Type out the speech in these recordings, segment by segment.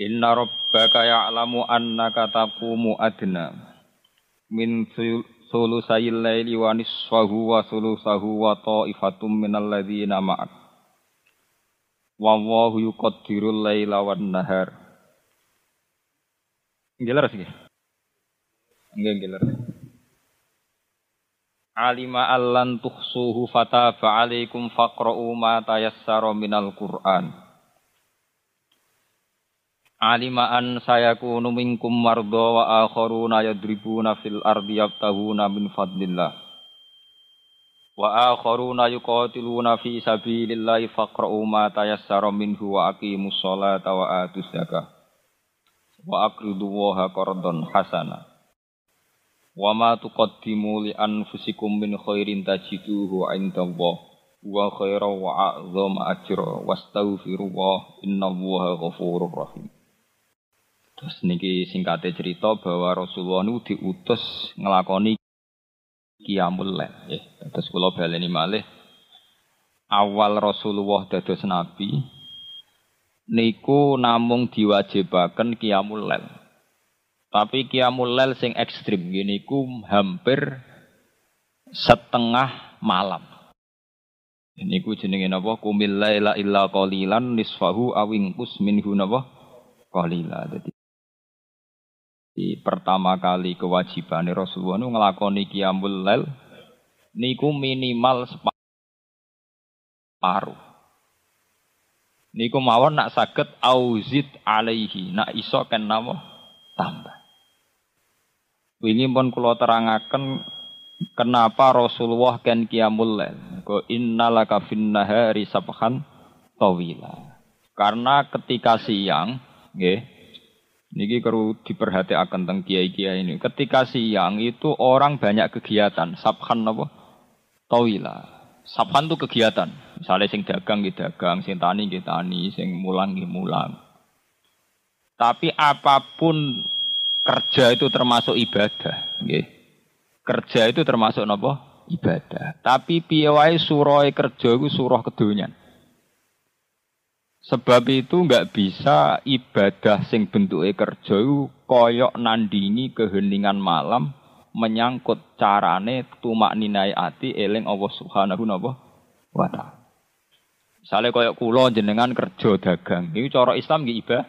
Inna rabbaka ya'lamu annaka taqumu adna min sulusayil laili wa nisfahu wa sulusahu wa ta'ifatum minal ladzina ma'ak. Wallahu yuqaddirul laila wan nahar. Ngelar sih. Nggih ngelar. Alima allan tuhsuhu fata fa'alaikum faqra'u ma tayassara minal Qur'an. Alima an sayakunu minkum marda wa akharuna yadribuna fil ardi yabtahuna min fadlillah. Wa akharuna yuqatiluna fi sabilillahi faqra'u ma tayassara minhu wa aqimus sholata wa atuz zakah. Wa aqridu waha qardan hasana. Wa ma tuqaddimu li anfusikum min khairin tajiduhu 'indallah wa khairan wa a'zama ajra wastaghfirullah innallaha ghafurur rahim. Terus niki singkatnya cerita bahwa Rasulullah nu diutus ngelakoni kiamul lail. Ya. Terus kula baleni malih awal Rasulullah dados nabi niku namung diwajibaken kiamul lail. Tapi kiamul lail sing ekstrim gini ku hampir setengah malam. Ini ku jenenge napa kumil laila illa qalilan nisfahu awing kus minhu napa qalila. Dadi di pertama kali kewajiban Rasulullah nu ngelakoni qiyamul lail niku minimal separuh. Niku mawon nak saged auzid alaihi, nak iso kan napa tambah. Wingi pun kula terangaken kenapa Rasulullah kan qiyamul lail. Ko innalaka fin nahari sabhan tawila. Karena ketika siang, nggih, Niki perlu diperhatikan tentang kiai-kiai ini. Ketika siang itu orang banyak kegiatan. Sabhan apa? Tawila. Sabhan itu kegiatan. Misalnya sing dagang gitu dagang, sing tani gitu tani, sing mulang gitu mulang. Tapi apa pun kerja itu termasuk ibadah. Nggih. Kerja itu termasuk apa? Ibadah. Tapi piawai surah kerja itu surah kedonyan. Sebab itu nggak bisa ibadah sing bentuke kerja koyok nandingi keheningan malam menyangkut carane tumak ninai ati eling Allah Subhanahu wa taala. Misalnya koyok kulo jenengan kerja dagang, ini cara Islam nggih ibadah.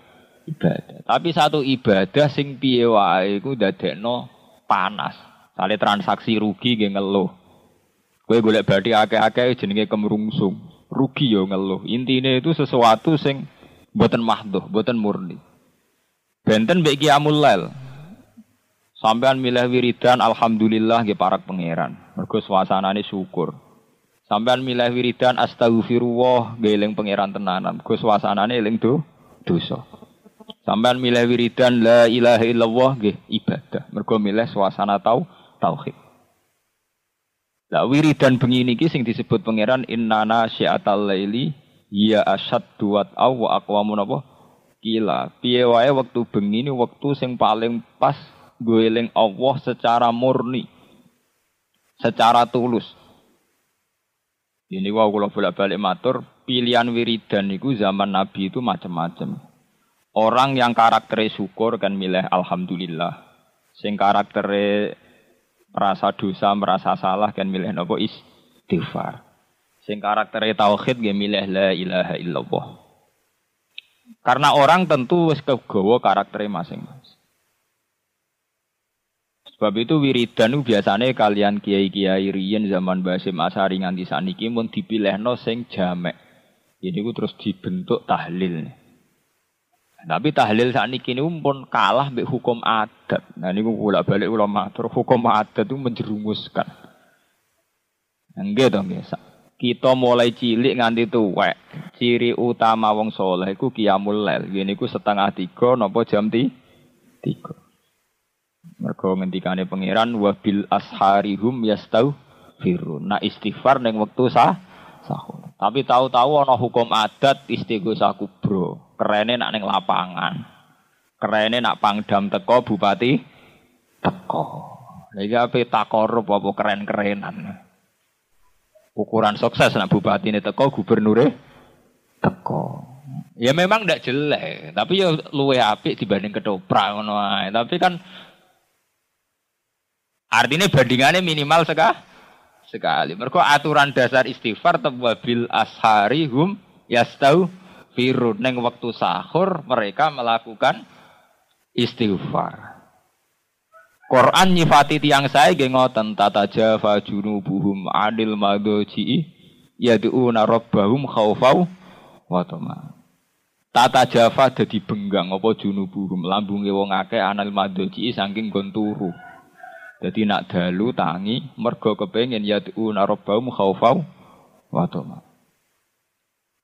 ibadah. Tapi satu ibadah sing piye wae iku dadekno panas. Misalnya transaksi rugi nggih ngeluh. Kowe golek bathi akeh-akeh jenenge kemrungsung rugi yo ngeluh. Intinya itu sesuatu sing buatan mahdoh, buatan murni. Benten mbek amul lail. Sampean milih wiridan alhamdulillah nggih parak pangeran. Mergo suasanane syukur. Sampean milih wiridan astagfirullah nggih eling pangeran tenanan. Mergo suasanane eling do dosa. Sampean milih wiridan la ilaha illallah nggih ibadah. Mergo milih suasana tau tauhid. Lah wiridan bengi niki sing disebut pangeran innana syi'atal laili ya asad duat aw wa aqwamun apa? Kila. Piye wae wektu bengi ini wektu sing paling pas gue Allah secara murni. Secara tulus. Ini wau kula bolak-balik matur, pilihan wiridan niku zaman Nabi itu macam-macam. Orang yang karakternya syukur kan milih alhamdulillah. Sing karakternya merasa dosa, merasa salah kan milih nopo istighfar. Sing karakter tauhid nggih milih la ilaha illallah. Karena orang tentu wis kegawa karakternya masing-masing. Sebab itu wiridan biasanya kalian kiai-kiai riyen zaman Basim Asari nganti saniki mun dipilihno sing jamek. Ini ku terus dibentuk tahlil. Tapi tahlil saat ini kini pun kalah mbek hukum adat. Nah ini bolak balik ulama matur hukum adat itu menjerumuskan. Enggak dong biasa. Kita mulai cilik nganti tuwek. Ciri utama wong soleh iku qiyamul lail. Gini ku setengah tiga nopo jam ti tiga. Mergo ngendikane pangeran wa bil asharihum yastau firun. Nah istighfar ning wektu sah sahur. Tapi tahu-tahu ana hukum adat istighosah kubro. Kerene nak ning lapangan. Kerene nak pangdam teko bupati teko. Lagi apa takorup apa keren-kerenan. Ukuran sukses nak bupati ini teko gubernure teko. Ya memang tidak jelek, tapi ya luwe apik dibanding ketoprak ngono Tapi kan artinya bandingannya minimal sekali sekali. Mereka aturan dasar istighfar tewabil ashari hum yastau firun. Neng waktu sahur mereka melakukan istighfar. Quran nyifati tiang saya gengoten tata jafa junubuhum adil madoji yadu'una rabbahum khawfau wa Tata Java dadi benggang apa junubuhum lambunge wong anal madoji saking gon turu. Dadi nak dalu tangi mergo kepengin yad'u rabbahum khaufau wa tama.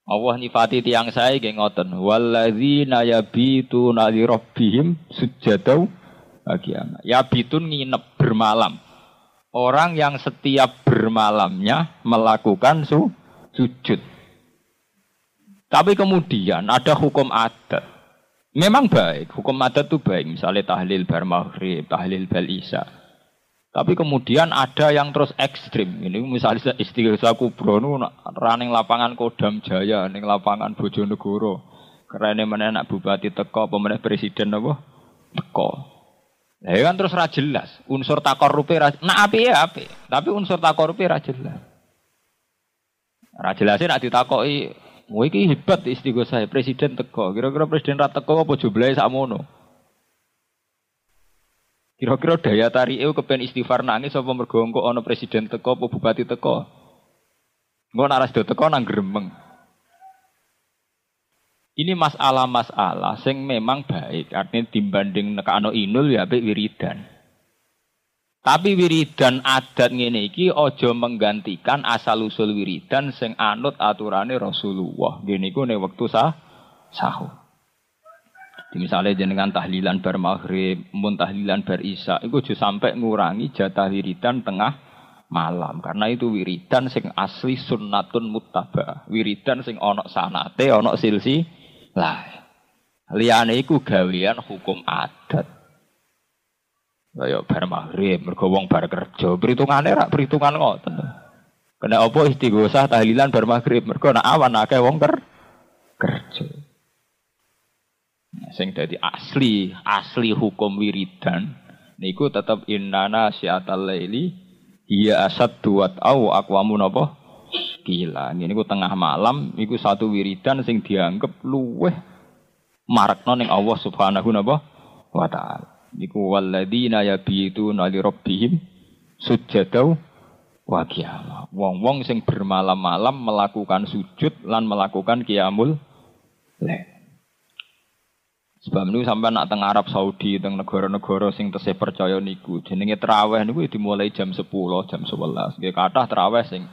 Allah nifati tiang saya nggih ngoten walladzina yabituna li rabbihim sujadau bagian. Yabitun nginep bermalam. Orang yang setiap bermalamnya melakukan su, sujud. Tapi kemudian ada hukum adat. Memang baik, hukum adat itu baik. Misalnya tahlil bar maghrib, tahlil bal isya. Tapi kemudian ada yang terus ekstrim. Ini misalnya istighosa kubro nu running lapangan Kodam Jaya, ning lapangan Bojonegoro. Karena mana anak bupati teko, pemenang presiden apa? Teko. Nah, kan terus ra jelas. Unsur takorupe ra nah api ya api. Tapi unsur takorupe ra jelas. Ra jelasé nek ditakoki Wah iki hebat saya presiden teko. Kira-kira presiden ra teko apa jumlahe sakmono? Kira-kira daya eu kepen istighfar nangis apa mergo ana presiden teko apa bupati teko? Engko nek do teko nang gremeng. Ini masalah-masalah sing memang baik, artinya dibanding nekano inul ya apik wiridan. Tapi wiridan adat ngene iki aja menggantikan asal usul wiridan sing anut aturane Rasulullah. Ngene iku nek wektu sah sahur. Misalnya jenengan tahlilan bar maghrib, mun tahlilan bar isya, itu juga sampai ngurangi jatah wiridan tengah malam. Karena itu wiridan sing asli sunnatun muttaba. Wiridan sing onok sanate, onok silsi lah. Liane iku gawean hukum adat. Kaya bar maghrib, mergo wong bar kerja, perhitungane rak perhitungan ngoten. Kena apa istighosah tahlilan bar maghrib, mergo nak awan akeh wong ker kerja. Sing dadi asli, asli hukum wiridan niku tetep innana syiatal laili iya asad duat au akwamu napa gila ini ku tengah malam iku satu wiridan sing dianggap luweh marakno ning Allah Subhanahu wa taala Niku walladzina yabituna li rabbihim sujadau wa qiyamah. Wong-wong sing bermalam-malam melakukan sujud lan melakukan qiyamul lail. Sebab niku sampai nak teng Arab Saudi, teng negara-negara sing tesih percaya niku, jenenge traweh niku dimulai jam 10, jam 11. Nggih kathah traweh sing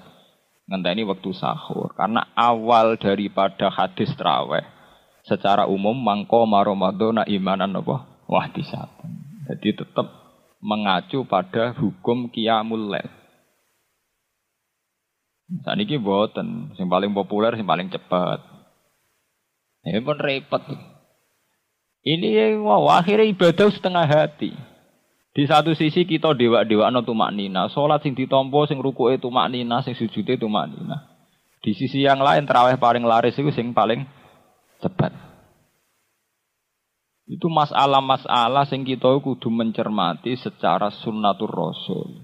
ngenteni waktu sahur. Karena awal daripada hadis traweh secara umum mangko maromadona imanan apa? wahtisatan. Jadi tetap mengacu pada hukum qiyamul lail. Saat ini boten, yang paling populer, yang paling cepat. Ini pun repot. Ini wow, akhirnya ibadah setengah hati. Di satu sisi kita dewa-dewa no tumak nina, sholat sing ditompo, sing ruku itu mak nina, sing sujud itu mak nina. Di sisi yang lain terawih paling laris itu sing paling cepat. Itu masalah-masalah sing kita kudu mencermati secara sunnatur rasul.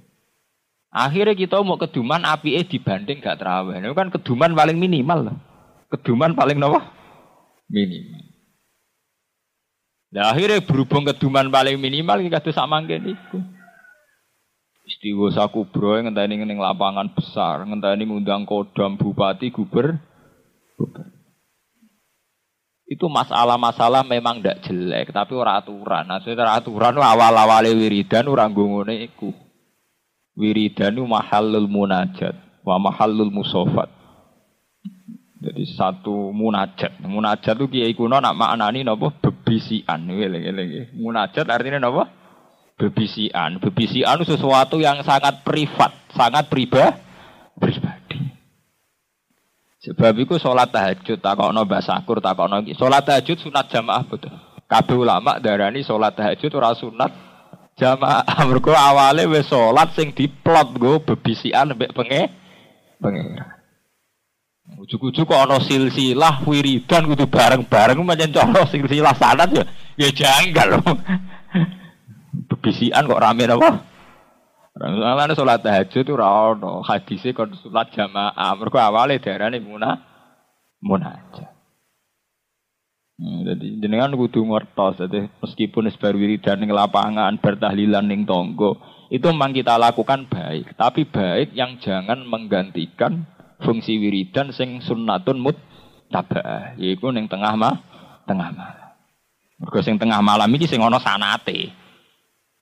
Akhirnya kita mau keduman api eh dibanding gak terawih. Itu kan keduman paling minimal. Keduman paling nopo? Minimal. Nah akhirnya berhubung keduman paling minimal kita tuh sama itu. Istiwa kubro yang ngenteni ning lapangan besar, ngenteni ngundang kodam bupati guber. Itu masalah-masalah memang tidak jelek, tapi ora aturan. Nah, aturan awal-awale wiridan ora ngene iku. Wiridan itu mahallul munajat wa mahallul musofat. Jadi satu munajat. Munajat itu kiai kuno nak maknani napa bebisian. Eling-eling. Munajat artinya napa? Bebisian. Bebisian itu sesuatu yang sangat privat, sangat pribadi. pribadi. Sebab itu sholat tahajud takokno basakur takokno sholat tahajud sunat jamaah betul. Kabeh ulama darani sholat tahajud ora sunat jamaah. Mergo awale wis sholat sing diplot nggo bebisian mbek penge pengira. Ujuk-ujuk kok ana silsilah wiridan kudu bareng-bareng pancen cara silsilah sanad ya ya janggal loh. Bebisian kok rame apa? Soalnya sholat tahajud itu rano hadisnya kon sholat jamaah. Mereka awalnya darahnya muna munajat. Hmm, jadi jenengan kudu ngertos, jadi meskipun sebar wiridan ning lapangan, bertahlilan ning tonggo, itu memang kita lakukan baik. Tapi baik yang jangan menggantikan fungsi wiridan sing sunnatun mut tabah yaiku ning tengah mah tengah malam. Mergo sing tengah malam iki sing ana sanate.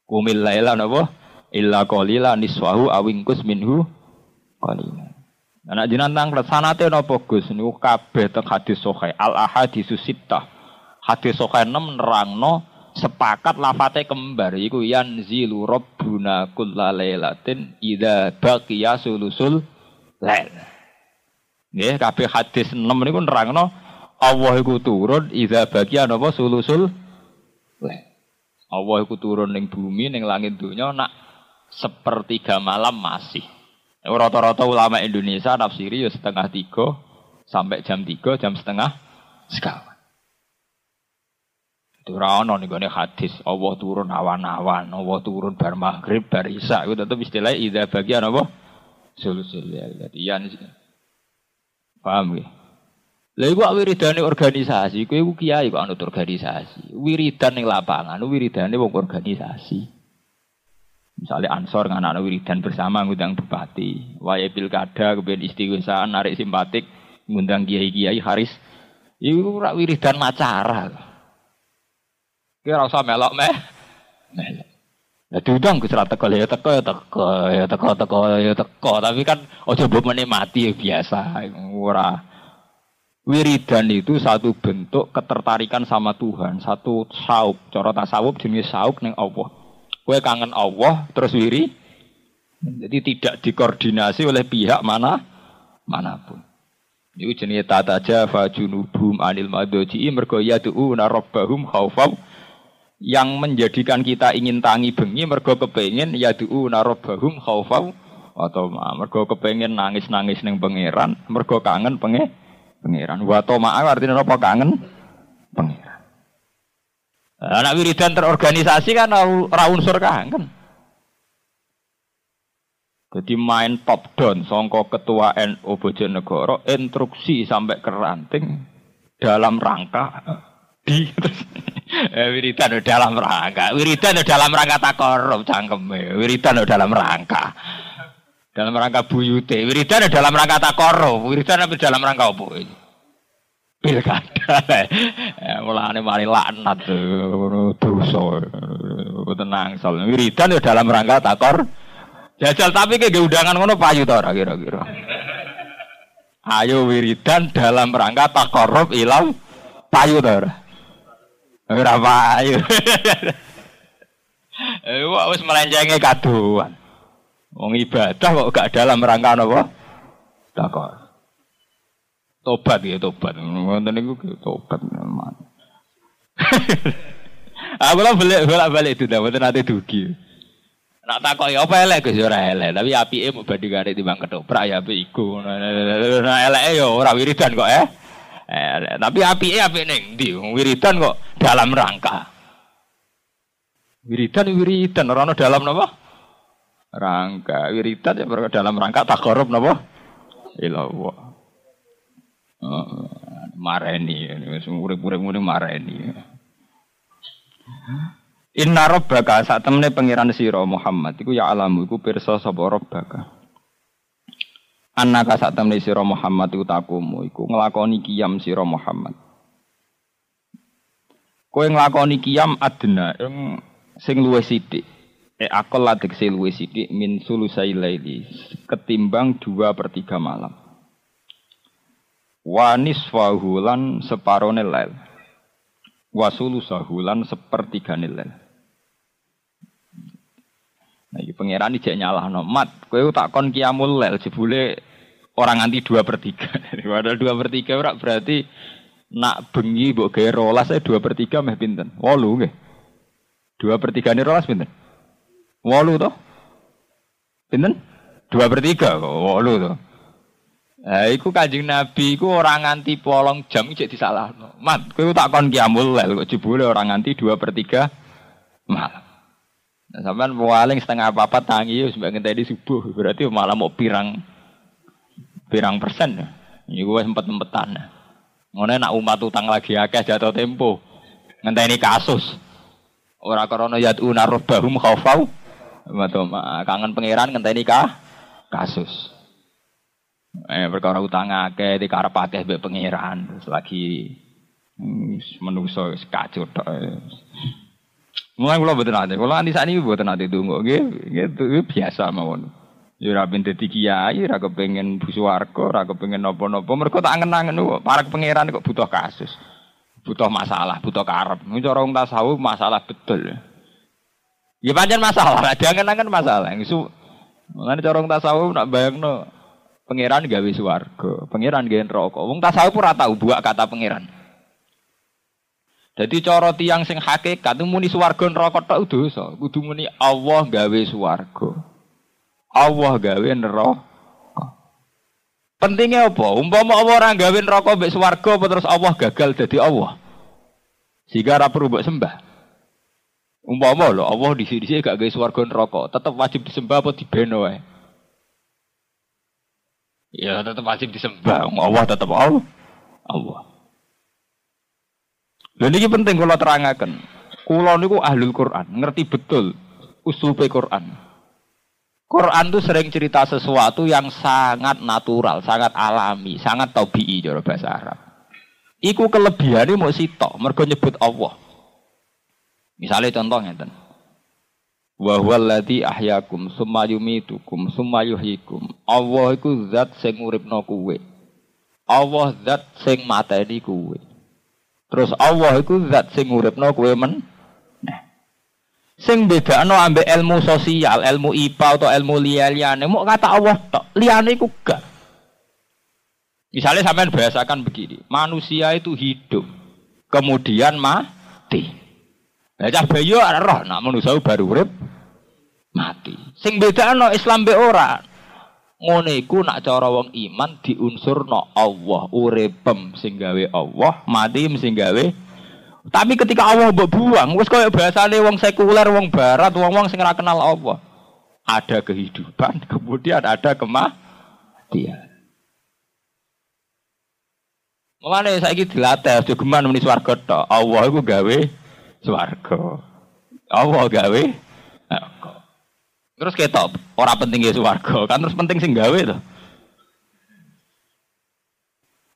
Kumil laila napa? Illa qalila niswahu awingkus minhu qalila. Anak jinan tang sanate napa Gus? Niku kabeh teng hadis sahih. Al ahaditsus sittah. Hadis sahih 6 nerangno sepakat lafate kembar iku yanzilu rabbuna kullalailatin idza baqiya sulusul lail Nggih, kabeh hadis 6 niku nerangno Allah iku turun idza bagian apa sulusul Allah iku turun ning bumi ning langit dunia nak sepertiga malam masih. Rata-rata ulama Indonesia nafsiri ya setengah tiga sampai jam tiga jam setengah sekawan. Itu rano nih gue hadis Allah turun awan-awan, Allah turun bar maghrib, bar isya. Itu tetap istilah ida bagian apa? Sulusul ya. Jadi Paham ya? Lha iku wiridane organisasi, kowe iku kiai kok anut organisasi. Wiridan ning lapangan, wiridane wong organisasi. Misalnya Ansor anak wiridan bersama ngundang bupati, waya pilkada kemudian istighosah narik simpatik ngundang kiai-kiai haris. Iku ora wiridan macara. Kira usah melok meh. Ya diundang Gus ra teko ya teko ya teko ya teko teko ya teko. Tapi kan ojo mbok menikmati ya biasa ora. Wiridan itu satu bentuk ketertarikan sama Tuhan satu sauk cara tasawuf jenis sauk ning Allah. Kowe kangen Allah terus wiri. Jadi tidak dikoordinasi oleh pihak mana mana pun. Itu jenis tata jafa junubum anil madoji mergo yadu'una khaufam yang menjadikan kita ingin tangi bengi mergo kepengen ya du'u narobahum khaufau atau mergo kepengen nangis-nangis neng pangeran mergo kangen penge pangeran. Wa maaf artinya apa? Kangen pangeran. Anak wiridan terorganisasi kan ora unsur kangen. Jadi main top down songko ketua NU Bojonegoro instruksi sampai ke ranting dalam rangka di wiridan dalam rangka. Wiridan dalam rangka takorup cangkem wiridan dalam rangka. Dalam rangka buyute. Wiridan dalam rangka takorup wiridan apa dalam rangka apa ini? Pilkada. Eh, mulane mari laknat dosa. Tenang soal wiridan dalam rangka takor jajal tapi kayak undangan ngono payu to kira-kira? Ayo wiridan dalam rangka takorup ilau payu Ora payu. Eh wis melenjenge kaduan. Wong ibadah kok gak dalam rangka napa? Takor. Tobat ya tobat. Ngoten niku tobat. Aku lah balik balik balik itu dah, nanti dugi. Nak takok ya apa elek Gus ya ora elek, tapi apike mau bandingane timbang ketoprak ya apik iku. Nah eleke ya ora wiridan kok eh. Eh, tapi api eh api neng di wiridan kok dalam rangka. Wiridan wiridan orang dalam apa? Rangka wiridan ya dalam rangka tak korup napa? Ilawa. Oh, mareni, urip-urip ngene mareni. Inna rabbaka saat temene pangeran sira Muhammad iku ya alamu iku pirsa sapa rabbaka. Anaka sak temne sira Muhammad iku takumu iku nglakoni kiam sira Muhammad. Kowe nglakoni kiam adna ing sing luwih sithik. E akal ladek sing luwih min sulusai laili ketimbang dua per malam. Wa nisfahu lan separone lail. Wa sulusahu. Nah, iki pangeran iki nyalahno. Mat, kowe tak kon kiamul lail jebule orang nganti dua per tiga. Padahal dua per tiga ora berarti nak bengi mbok gawe rolas saya dua per tiga meh pinten? Wolu nggih. Dua per tiga ini rolas pinten? Wolu toh? Pinten? Dua per tiga kok wolu toh. Eh, iku kanjeng Nabi iku orang nganti polong jam cek disalahno. Mat, kowe tak kon kiamul lail kok jebule orang nganti dua per tiga malam. Nah, sampean paling setengah apa-apa tangi wis mbak ngenteni subuh, berarti malah mau pirang pirang persen. Ini gue sempat sempetan. Ngono nak umat utang lagi akeh jatuh tempo. Ngenteni kasus. Ora krana yaduna rabbahum khaufau. Matoma kangen pangeran ngenteni kah kasus. Eh perkara utang akeh dikarep akeh mbek pangeran terus lagi menungso kacau tok. Mulai kula mboten ate. Kula anti sakniki mboten ate donga nggih, nggih biasa mawon. Ya ora ben dadi kiai, ora kepengin buswarga, ora kepengin napa-napa. Mergo tak angen-angen para pangeran kok butuh kasus. Butuh masalah, butuh karep. Cara wong tasawuf masalah betul. Ya pancen masalah, diangen-angen masalah. Isu Mulane cara wong tasawuf nak bayangno pangeran gawe swarga, pangeran gawe neraka. Wong tasawuf ora tau buak kata pangeran. Jadi cara tiang sing hakikat muni swarga neraka tok dosa. Kudu muni Allah gawe swarga. Allah gawe neraka. Pentingnya apa? Umpama Allah ora gawe neraka mbek swarga apa terus Allah gagal dadi Allah. Sehingga ora perlu mbok sembah. Umpama lho Allah di sini gak gawe swarga neraka, tetep wajib disembah apa dibeno wae. Ya tetep wajib disembah. Allah tetep Allah. Allah. Dan ini penting kalau terangkan. Kulo niku ahlul Quran, ngerti betul usul Quran. Quran itu sering cerita sesuatu yang sangat natural, sangat alami, sangat tabii cara bahasa Arab. Iku kelebihannya mau sitok, mergo nyebut Allah. Misalnya contoh ngeten. Wa huwallazi ahyakum summa yumitukum summa yuhyikum. Allah iku zat sing uripno kuwe. Allah zat sing mateni kuwe. Terus Allah itu zat sing uripno kowe men. Nah. Sing bedakno ambek ilmu sosial, ilmu IPA atau ilmu liya-liyane, mau kata Allah tok, liyane iku gak. Misalnya sampean bahasakan begini, manusia itu hidup, kemudian mati. Nah, cah bayu roh, nak manusia baru urip mati. Sing bedakno Islam be ora, Ngono iku nak cara wong iman diunsurno Allah, uripem sing gawe Allah, mati sing gawe. Tapi ketika Allah mbok buang, wis koyo bahasane wong sekuler, wong barat, wong-wong sing ora kenal Allah. Ada kehidupan, kemudian ada kematian. Mulane saiki dilatih jogeman muni swarga tok. Allah iku gawe swarga. Allah gawe. Terus ketok, orang penting ya suwargo, kan terus penting sing gawe tuh.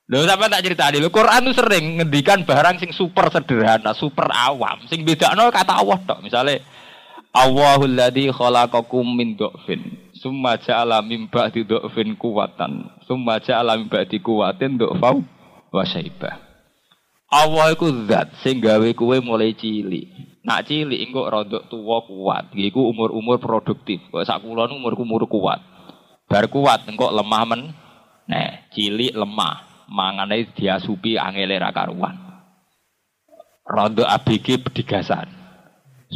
Lho sampe tak cerita dulu, Quran tuh sering ngendikan barang sing super sederhana, super awam, sing beda no kata Allah tok. Misalnya Allahul ladzi khalaqakum min dhafin, summa ja'ala min ba'di dhafin kuwatan, summa ja'ala min ba'di kuwatin dhafau wa syaibah. Allah iku zat sing gawe kowe mulai cilik. Nak cilik engko rodok tua kuat, iku umur-umur produktif. Kok sak kula umur-umur kuat. Bar kuat engko lemah men. Nah, cilik lemah, mangane diasupi angele ra karuan. Rodok ABG pedigasan.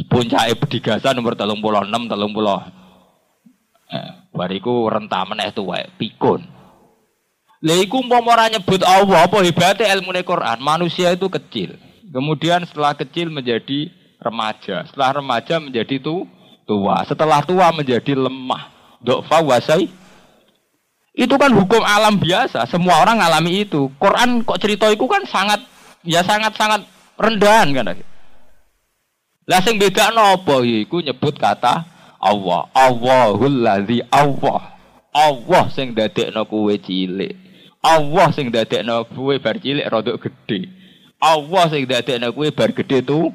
Puncake pedigasan umur 36 30. Eh, bariku rentah meneh tuwek pikun. Lha iku umpama ora nyebut Allah apa hebate ilmune Quran, manusia itu kecil. Kemudian setelah kecil menjadi remaja. Setelah remaja menjadi tu, tua. Setelah tua menjadi lemah. Dokfa wasai. Itu kan hukum alam biasa. Semua orang ngalami itu. Quran kok cerita itu kan sangat ya sangat sangat rendahan kan. Lah sing beda nopo iku nyebut kata Allah. Allahul ladzi Allah. Allah sing dadekno kowe cilik. Allah sing dadekno kowe bar cilik rodok gede. Allah sing dadekno kowe bar gede tuh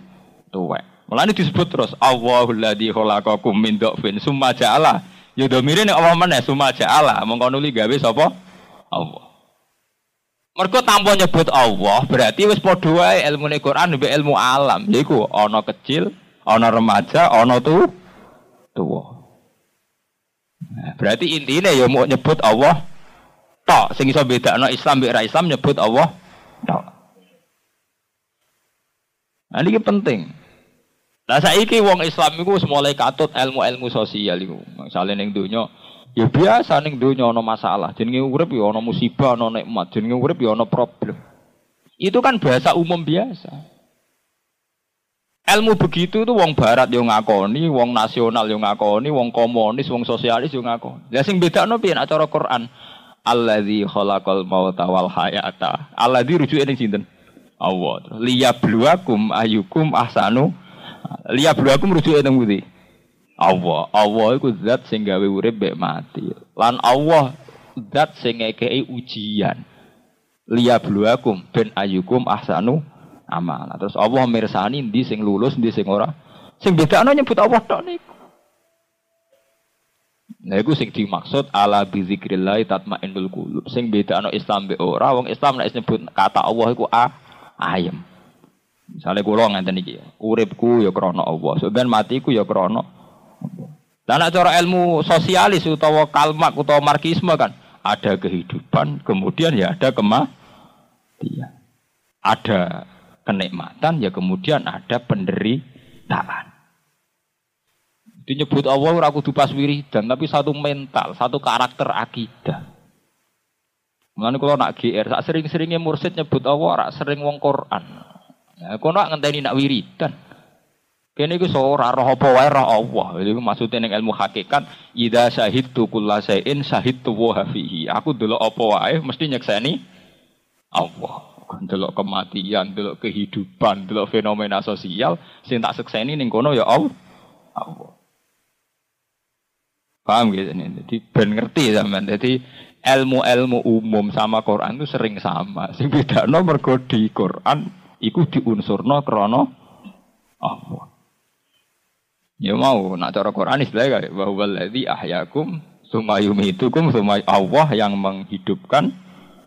tuwek. Mulane disebut terus Allahul ladzi khalaqakum min dhafin summa ja'ala. Ya domire nek Allah meneh summa ja'ala mongko nuli gawe sapa? Allah. Mergo tanpa nyebut Allah, berarti wis padha wae ilmune Quran mbek ilmu alam. Yaiku ana kecil, ana remaja, ana tu tua. Nah, berarti intinya ya mau nyebut Allah tok sing iso bedakno Islam mbek ra Islam nyebut Allah tok. Nah, ini penting. Lah saiki wong Islam iku mulai katut ilmu-ilmu sosial iku. Misale ning donya Ya biasa ning donya ana masalah, jenenge urip ya ana musibah, ana nikmat, jenenge urip ya ana problem. Itu kan bahasa umum biasa. Ilmu begitu itu wong barat yo ngakoni, wong nasional yo ngakoni, wong komunis, wong sosialis yo ngakoni. Lah sing bedakno piye nek cara Quran? Alladzi khalaqal mauta wal hayata. Alladzi rujuke ning sinten? Allah. Liyabluwakum ayyukum ahsanu. Liyabluwakum rujuke ning pundi? Allah. Allah itu zat sing gawe mek mati. Lan Allah zat sing ngekei ujian. Liya bluakum ben ayukum ahsanu amal. Terus Allah mirsani ndi sing lulus, ndi sing ora. Sing bedakno nyebut Allah tok niku. Nah iku sing dimaksud ala bi zikrillah tatmainnul qulub. Sing bedakno Islam be ora, wong Islam nek nyebut kata Allah iku a ayem. Misalnya kula ngenten iki, uripku ya krana Allah, sampeyan matiku ya krana dan cara ilmu sosialis utawa kalmak utawa marxisme kan ada kehidupan, kemudian ya ada kematian. Ada kenikmatan, ya kemudian ada penderitaan. Itu nyebut Allah ora kudu pas wiridan, tapi satu mental, satu karakter akidah. Mulane kalau nak GR, sering-seringnya mursid nyebut Allah, rak sering wong Quran. Ya, nak ngenteni nak wiridan. Kene iku ora roh apa wae roh Allah. Iku maksude ning ilmu hakikat, idza syahidtu kullasain syahidtu wa fihi. Aku delok apa wae mesti nyekseni Allah. Delok kematian, delok kehidupan, delok fenomena sosial sing tak sekseni ning kono ya Allah. Allah. Paham gitu nih. Jadi ben ngerti sampean. Jadi ilmu-ilmu umum sama Quran itu sering sama. Sing bedano mergo di Quran iku diunsurno krana Allah. Ya mau nak cara Quran istilahnya kayak bahwa ladzi ahyakum yumitukum summa Allah yang menghidupkan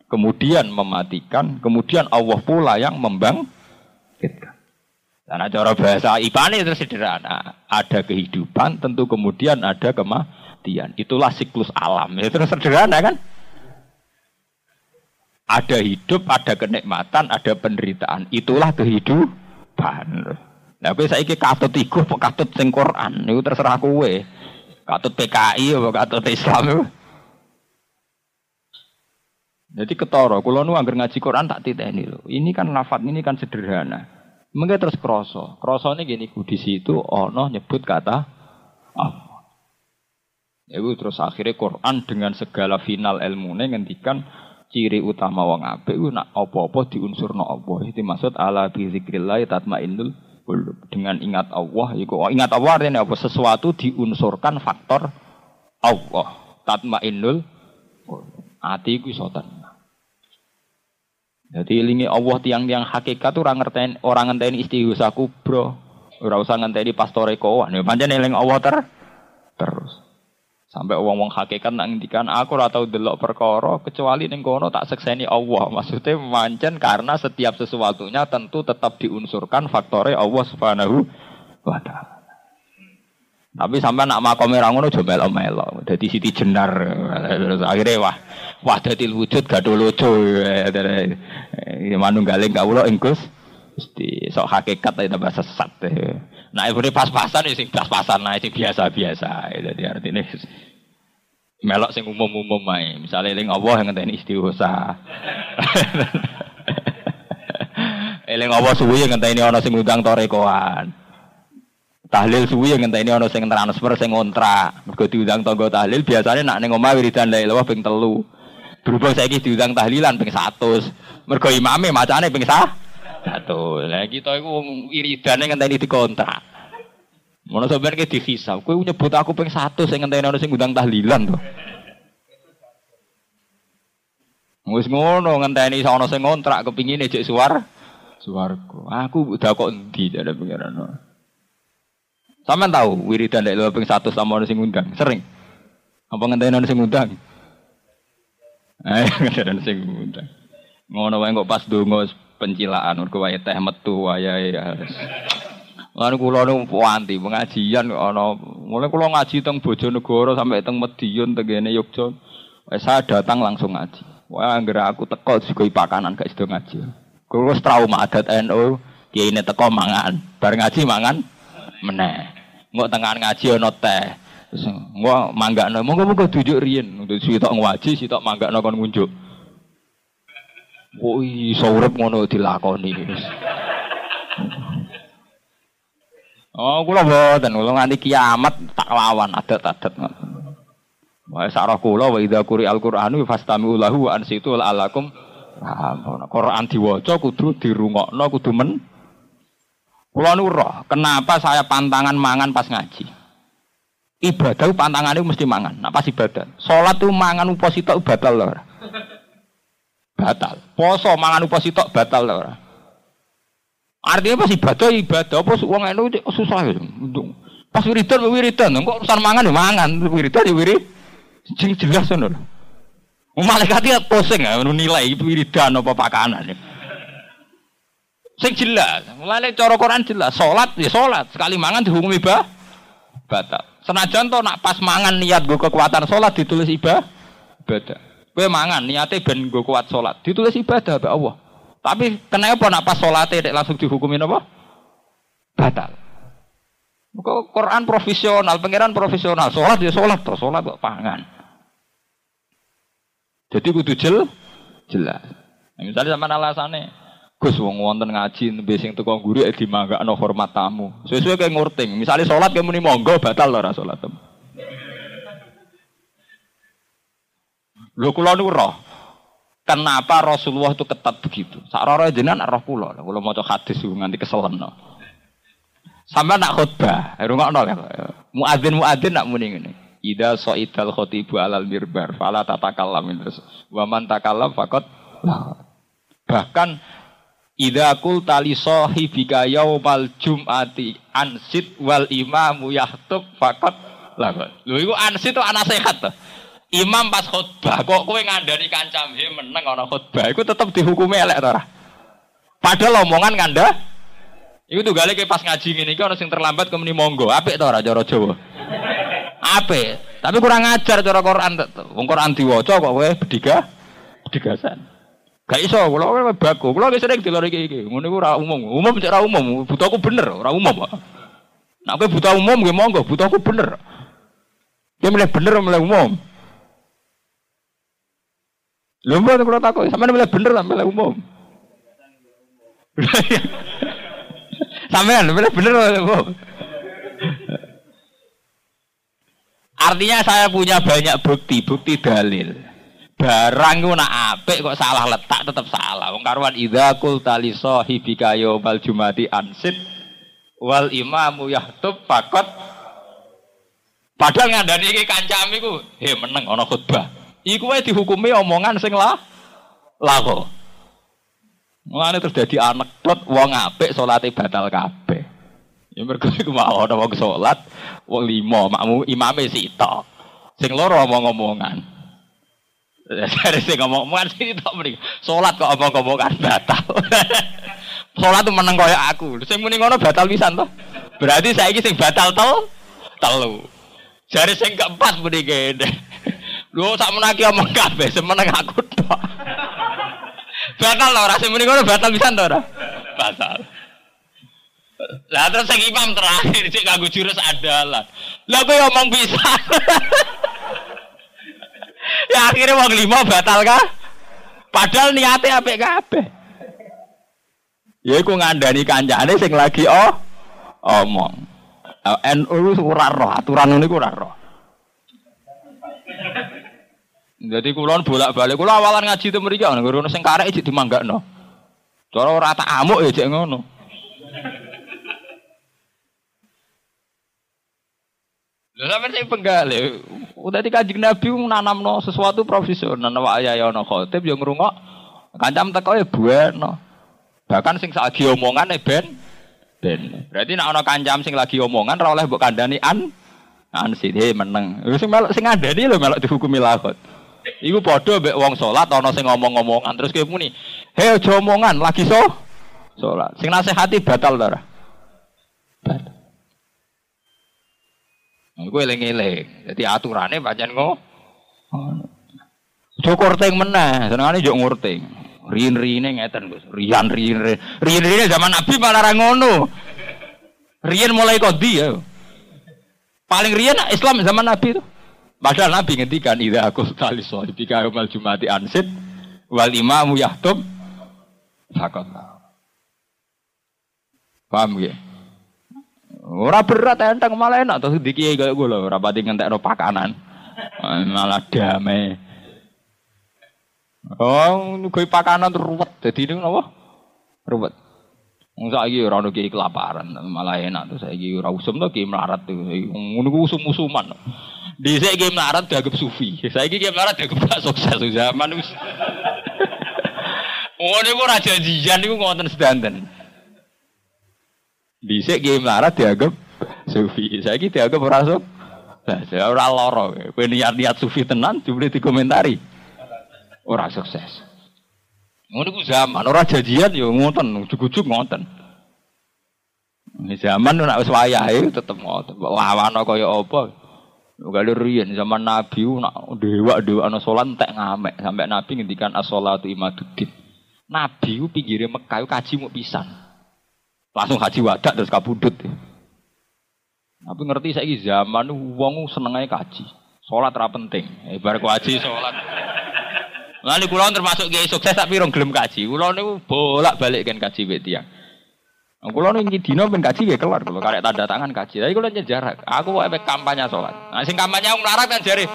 kemudian mematikan kemudian Allah pula yang membangkitkan. Karena cara bahasa IPA itu sederhana. Ada kehidupan, tentu kemudian ada kematian. Itulah siklus alam. Itu sederhana kan? Ada hidup, ada kenikmatan, ada penderitaan. Itulah kehidupan. Nah, kowe saiki katut iku apa katut sing Quran terserah kowe. Katut PKI apa katut Islam itu. Jadi ketara, kula nu anggar ngaji Quran tak titeni lho. Ini kan lafat ini kan sederhana. Mengke terus kroso. Krosone gini di situ ono nyebut kata Allah. Ibu terus akhirnya Quran dengan segala final ilmune ngendikan ciri utama wong apik nak apa-apa diunsurno Allah. Itu maksud ala bi zikrillah tatmainnul dengan ingat Allah itu oh, ingat Allah artinya apa? Sesuatu diunsurkan faktor Allah. Tatmainnul hati ku iso jadi ilingi Allah tiang-tiang hakikat tuh orang ngertain orang ngenteni istighosah kubro. Ora usah ngenteni pastore kowan. Ya pancen eling Allah ter terus Sampai wong-wong hakikat nak ngendikan aku ora tau delok perkara kecuali ning kono tak sekseni Allah. Maksudnya mancen karena setiap sesuatunya tentu tetap diunsurkan faktornya Allah Subhanahu wa taala. Tapi sampai nak makome ra ngono melo-melo. Dadi siti jenar. Akhirnya wah wah dadi wujud gado lucu. Manunggaling kawula ingkus Gusti sok hakikat bahasa sesat. Nah, ibu pas-pasan ya sing pas-pasan nah sing biasa-biasa. Jadi artinya melok sing umum-umum ae. Misalnya ling Allah yang ngenteni istighosah. Eling Allah suwi yang ngenteni ana sing ngundang torekoan. Tahlil suwi yang ngenteni ana sing transfer sing ngontrak. Mergo diundang tangga tahlil biasanya nak ning omah wiridan la ilaha ping telu. Berhubung saiki diundang tahlilan ping 100. Mergo imame macane ping 100. Satu. Lah kita iku wong wiridane ngenteni dikontrak. Ngono sampeyan ki dihisab. Kowe nyebut aku ping 100 sing ngenteni ono sing ngundang tahlilan to. Wis ngono ngenteni ono sing ngontrak kepingine jek suar suwarga. Aku udah kok endi jare pengiran. Sampeyan tahu wiridan lek ping 100 sama ono sing ngundang? Sering. Apa ngenteni ono sing ngundang? Eh, ngenteni sing ngundang. Ngono wae kok pas donga pencilaan mergo wae teh metu wayahe. Lan kula niku anti pengajian kok ana mulai kula ngaji teng Bojonegoro sampai teng Medion tegene Yogyakarta. Wes saya datang langsung ngaji. Wah anggere aku teko sugoi pakanan gak sido ngaji. Kula trauma adat NU, kiai ini teko mangan, bar ngaji mangan meneh. Engko tengahan ngaji ana teh. Terus engko manggakno, monggo-monggo dujuk riyen. Sitok ngaji, sitok manggakno kon ngunjuk. Oh iso urip ngono dilakoni. Oh, kula mboten, kula nganti kiamat tak lawan adat-adat ngoten. Wa sarah kula wa idza quri al-Qur'anu fastami'u lahu wa ansitu la'allakum Quran diwaca kudu dirungokno kudu men Kula nu roh, kenapa saya pantangan mangan pas ngaji? Ibadah pantangannya mesti mangan. Nah pas ibadah, sholat tuh mangan uposito batal loh batal. Poso mangan upositok batal ta ora? Artinya pas ibadah ibadah apa wong enu susah ya. Pas wiridan wiridan kok urusan mangan ya mangan, wiridan ya wirid. Jeng jelas ngono. Malaikat ya pusing ya nilai wiridan apa pakanan. Ya. Sing jelas, mulai cara Quran jelas, salat ya salat, sekali mangan dihukumi bah batal. Senajan to nak pas mangan niat gue kekuatan salat ditulis ibah ibadah. Kowe mangan niate ben nggo kuat salat, ditulis ibadah mbek Allah. Tapi kenapa nak pas salate langsung dihukumin apa? Batal. Kok Quran profesional, pangeran profesional, salat ya salat to, salat kok pangan. Jadi kudu jel jelas. Nah, misalnya sama alasannya, Gus wong wonten ngaji nembe sing teko guru e dimanggakno hormat tamu. Sesuai kayak ngurting. Misalnya salat kayak muni monggo batal ora salat. Lho kula niku roh. Kenapa Rasulullah itu ketat begitu? Sak roro jenengan roh kula. Kula maca hadis nganti keseleno. Sama nak khutbah, rungokno ya. Muadzin muadzin nak muni ngene. Ida soidal khotibu alal mirbar fala tatakallam terus wa man takallam faqat bahkan Ida kul tali sahibika yaumal jum'ati ansit wal imamu yahtub faqat lah. Lho iku ansit itu anak sehat tuh. Imam pas khutbah kok kowe ngandani kancam he meneng ana khutbah iku tetep dihukumi elek ta ora? Padahal omongan nganda Iku tuh gale pas ngaji ngene iki ana sing terlambat kemeni monggo. Apik ta ora cara Jawa? Apik. Tapi kurang ajar cara Quran. Wong Quran diwaca kok kowe bediga bedigasan. Gak iso, kula kowe baku. Kula wis sering dilor iki iki. Ngono iku ora umum. Umum cek ora umum. Butuhku bener, ora umum. Nek kowe buta umum nggih monggo, butuhku bener. Dia milih bener milih umum. Lho mbok kula takut, sampean milih bener ta milih umum? sampean milih bener milih umum? Artinya saya punya banyak bukti, bukti dalil. Barang itu nak apik kok salah letak tetap salah. Wong karuan idza qul tali sahibika yaumal jumati ansit wal imamu yahtub fakot Padahal ngandani iki kancam iku, he meneng ana khutbah. Iku wae dihukumi omongan sing lah lako. Mulane terus dadi anekdot wong apik salate batal kabeh. Ya mergo iku mau ana wong salat, wong lima makmu imame sitok. Sing loro omong-omongan. Dari sing ngomong-omongan sih tok mriki. Salat kok omong-omongan batal. Salat tuh meneng kaya aku. Sing muni ngono batal pisan to. Berarti saiki sing batal tel telu. Jari sing keempat muni Lu sak menaki omong kabeh semeneng aku tok. batal ora sing muni ngono batal pisan to ora? Batal. Lah terus sing imam terakhir cek kanggo jurus adalah. Lah kowe omong bisa. ya akhirnya wong lima batal kah? Padahal niatnya apik kabeh. Ya iku ngandani kancane sing lagi oh omong. NU ora roh, aturan niku ora roh. Jadi kulon bolak-balik, kulon awalan ngaji itu mereka, nih guru sing karek di mangga no. Cara rata amuk ya cek ngono. Lalu sampai saya penggali, udah di kajian Nabi nanam no sesuatu profesional, nawa ayah ya no khotib yang ngerungok, kancam teko ya no. Bahkan sing lagi omongan ya ben, ben. Berarti nak ono kancam sing lagi omongan, rawleh buat kandani an, an sih meneng. Sing melok sing lo melok dihukumi lakot. Iku padha mbek wong salat ana sing ngomong-ngomongan terus kowe muni, "Hei aja omongan, lagi so salat." Sing nasihati batal ta ora? Batal. Iku eling-eling. Dadi aturane pancen ngono. Aja korting meneh, senengane yo ngurting. Rien-riene ngeten, Gus. Rian-rien. Rien-riene zaman Nabi malah ra ngono. Rien mulai kodi ya. Paling rien Islam zaman Nabi itu. Padahal Nabi ngendikan idza aku tali sohibika yaumal jumati ansit wal imamu yahtub fakot. Paham ya? Ora berat enteng malah enak terus di kiai kaya gue loh, ora pati ngentekno pakanan. Malah damai. Oh, gue pakanan ruwet. Jadi ini apa? Ruwet. Wong saiki ora ono kiai kelaparan, malah enak tuh saiki ora usum to kiai melarat. Ngono ku usum-usuman. Dhisik kiai melarat dianggap sufi. Saiki kiai melarat dianggap gak sukses zaman. Ngono ku ora janjian niku ngoten sedanten. Dhisik kiai melarat dianggap sufi. Saiki dianggap ora sukses. Saya ora loro. Kowe niat-niat sufi tenan jebule dikomentari. Ora sukses. Ngono ku zaman ora janjian yo ngoten, ujug-ujug ngoten. Ini zaman nek wis wayahe tetep ngoten. Mbok lawana kaya apa? Kalau riyen zaman Nabi nak dewa-dewa ana salat entek ngamek sampai Nabi ngendikan as-shalatu imaduddin. Nabi ku pinggire Mekah kaji mu pisan. Langsung haji wadak terus kabudut. Tapi ngerti saiki zaman wong senengane kaji. Salat ra penting. Eh bar kaji salat. Lalu kula termasuk kiai sukses tapi rong gelem kaji. Kula niku bolak-balik kan kaji wek tiyang. Nah, Kulo nih dino ben kaji ya kelar kalau karek tanda tangan kaji. Tapi kulo jarak. Aku kok efek kampanye sholat. Nah sing kampanye melarat kan jari.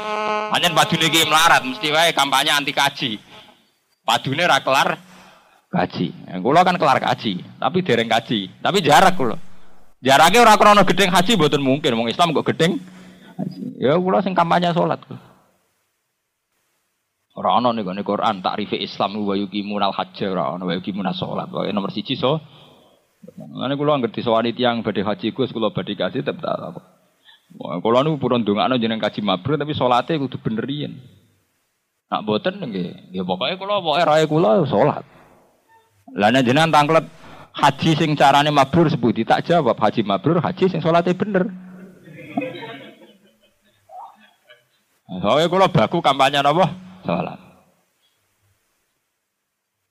Hanya padune ki melarat mesti wae kampanye anti kaji. Padune ra kelar kaji. Nah, kulo kan kelar kaji, tapi dereng kaji. Tapi jarak kulo. Jaraknya ora krono gedeng haji mboten mungkin. Wong Islam kok gedeng. Ya kulo sing kampanye sholat. Ora ana ning Quran takrife Islam wa yuqimunal hajj ora ana wa yuqimunas sholat. Pokoke nomor siji so Mulane kula anggere disowani tiyang badhe haji Gus kula badhe kasih tetep tak apa. Kula niku purun ndongakno jeneng kaji mabrur tapi salate kudu bener yen. Nak boten nggih, ya pokoke kula pokoke rae kula salat. Lah nek jenengan tanglet haji sing carane mabrur sebuti tak jawab haji mabrur haji sing salate bener. Soalnya kalau baku kampanye apa? Salat.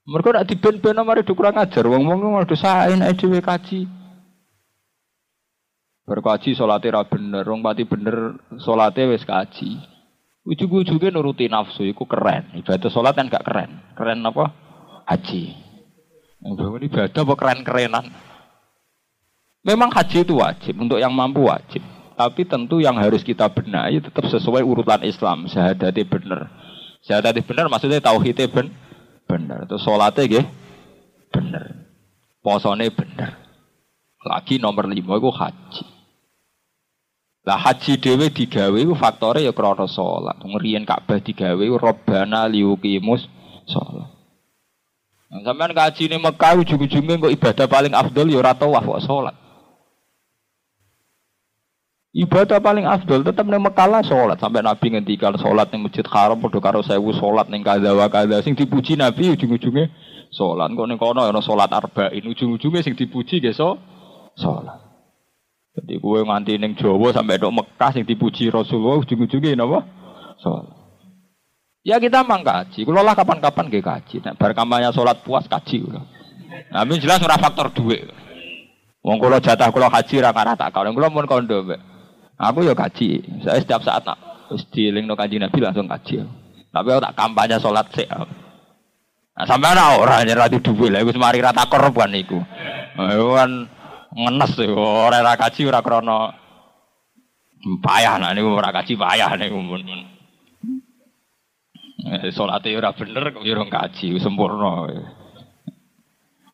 Mereka nak diben-ben mari do kurang ajar wong-wong malah do sae nek dhewe kaji. Berkaji salate ra bener, wong pati bener salate wis kaji. Ujug-ujuge nuruti nafsu iku keren. Ibadah salat kan gak keren. Keren apa? Haji. Ini ibadah apa keren-kerenan? Memang haji itu wajib untuk yang mampu wajib. Tapi tentu yang harus kita benahi tetap sesuai urutan Islam. Syahadati bener. Syahadati bener maksudnya tauhidnya bener bener. Terus sholatnya gih bener. Posone bener. Lagi nomor lima itu haji. Lah haji dewe digawe itu faktornya ya krono sholat. Ngerian Ka'bah digawe robbana liukimus sholat. Nah, sampean ini Mekah ujung-ujungnya kok ibadah paling afdol ya ora tawaf kok. Ibadah paling afdol tetap nih Mekah sholat sampai Nabi ngendikan sholat ning Masjid Haram padha karo sewu sholat ning kada wa kada sing dipuji Nabi ujung-ujungnya sholat kok ning kono ana sholat arba'in ujung-ujungnya sing dipuji ge so. Jadi gue nganti ning Jawa sampai dok Mekah sing dipuji Rasulullah ujung-ujungnya napa? Sholat. Ya kita mang kaji, kalau lah kapan-kapan gak kaji. Nah, bar kampanye sholat puas kaji udah. Nah, jelas ora faktor duit. Wong kula jatah kula haji ra karah tak kau. Kula mun kondo mbek. Aku ya kaji. Saya setiap saat nak wis no kaji Nabi langsung kaji. Tapi aku tak kampanye sholat sih. Nah, sampai ana ora di dhuwit lha wis mari ra takor bukan iku. Iku kan ngenes ora ra kaji ora krana payah nah niku ora kaji payah niku mun. Salate ora bener kok yo kaji sempurna.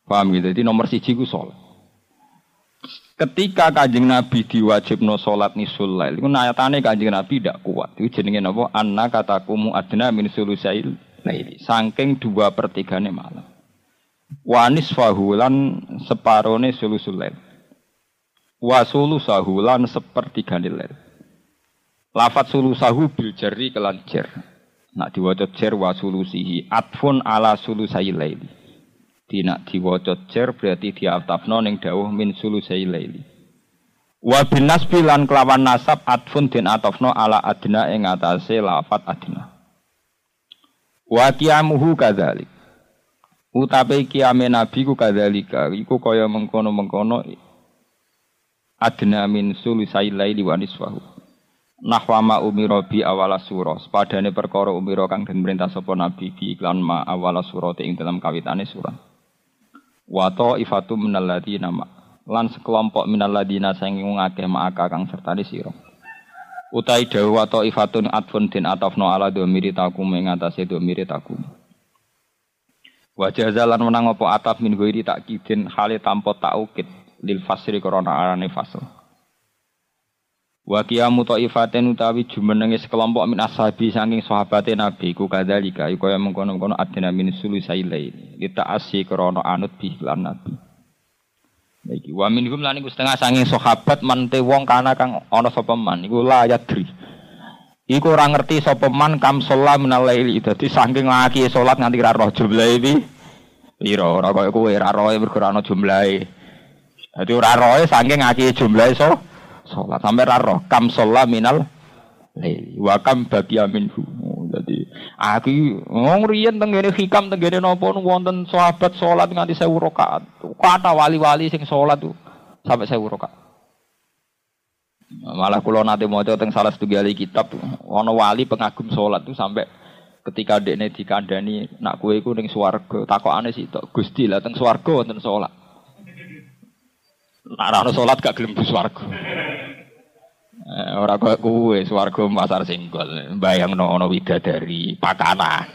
Paham gitu. Jadi nomor siji ku sholat. Ketika kanjeng Nabi diwajibno sholat nisul lail, itu nayatane kanjeng Nabi tidak kuat. Itu jenenge apa? Anna katakumu adna min sulusail laili. Saking dua pertigane malam. Wanis fahulan separone sulusul lail. Wa sulusahulan sepertigane lail. Lafat sulusahu bil jari kelan. Nak diwaca jer wa sulusihi atfun ala sulusai laili. Di nak diwaca jer berarti diatafno ning dawuh min sulusai laili. Wa bin lan kelawan nasab atfun den atafno ala adna ing atase lafat adna. Wa qiyamuhu kadzalik. Utape kiame nabi ku kadzalika iku kaya mengkono-mengkono adna min sulusai laili wa nisfahu nahwa ma umira bi awala surah sepadane perkara umira kang den perintah sapa nabi bi iklan ma awala surah ing dalam kawitane surah wa ifatu minal ladina ma lan sekelompok minal ladina sing ngake maka kang sertane sira. Utai dawu wa ifatun atfun den atafno ala domiri takum ing atase domiri takum wa jazalan menang apa ataf min ghairi takkidin hale tanpa taukid lil fasri korona arane fasl Wa qiyamu taifaten utawi jumenenge sekelompok min ashabi saking sahabate Nabi ku kadzalika iku kaya mengkono-kono adina min sulusai. Kita asyi krana anut bi lan Nabi. Iki wa minhum lan iku setengah saking sahabat mante wong kana kang ana sapa man iku la yadri. Iku ora ngerti sapa man kam sholat minal dadi saking laki salat nganti ra roh jumlahe iki. Pira ora kaya kowe ra roe mergo ana jumlahe. Dadi ora roe saking ngaki jumlahe so sholat. Sampai raro kam sholat minal laili wa kam bagiya minhu. Jadi aku ngomong riyen tenggene hikam tenggene nopo wonten sahabat sholat nganti saya rakaat. Kata wali-wali sing sholat tuh sampai saya rakaat. Malah kalau nanti mau teng salah satu gali kitab ono wali pengagum sholat tuh sampai ketika dekne dikandani nak kue iku ning swarga. Takokane sih tok Gusti lah teng swarga wonten sholat. Nak ora sholat gak gelem swarga. Eh, ora kok kuwe swarga pasar singgol. Bayangno ana widadari pakanan.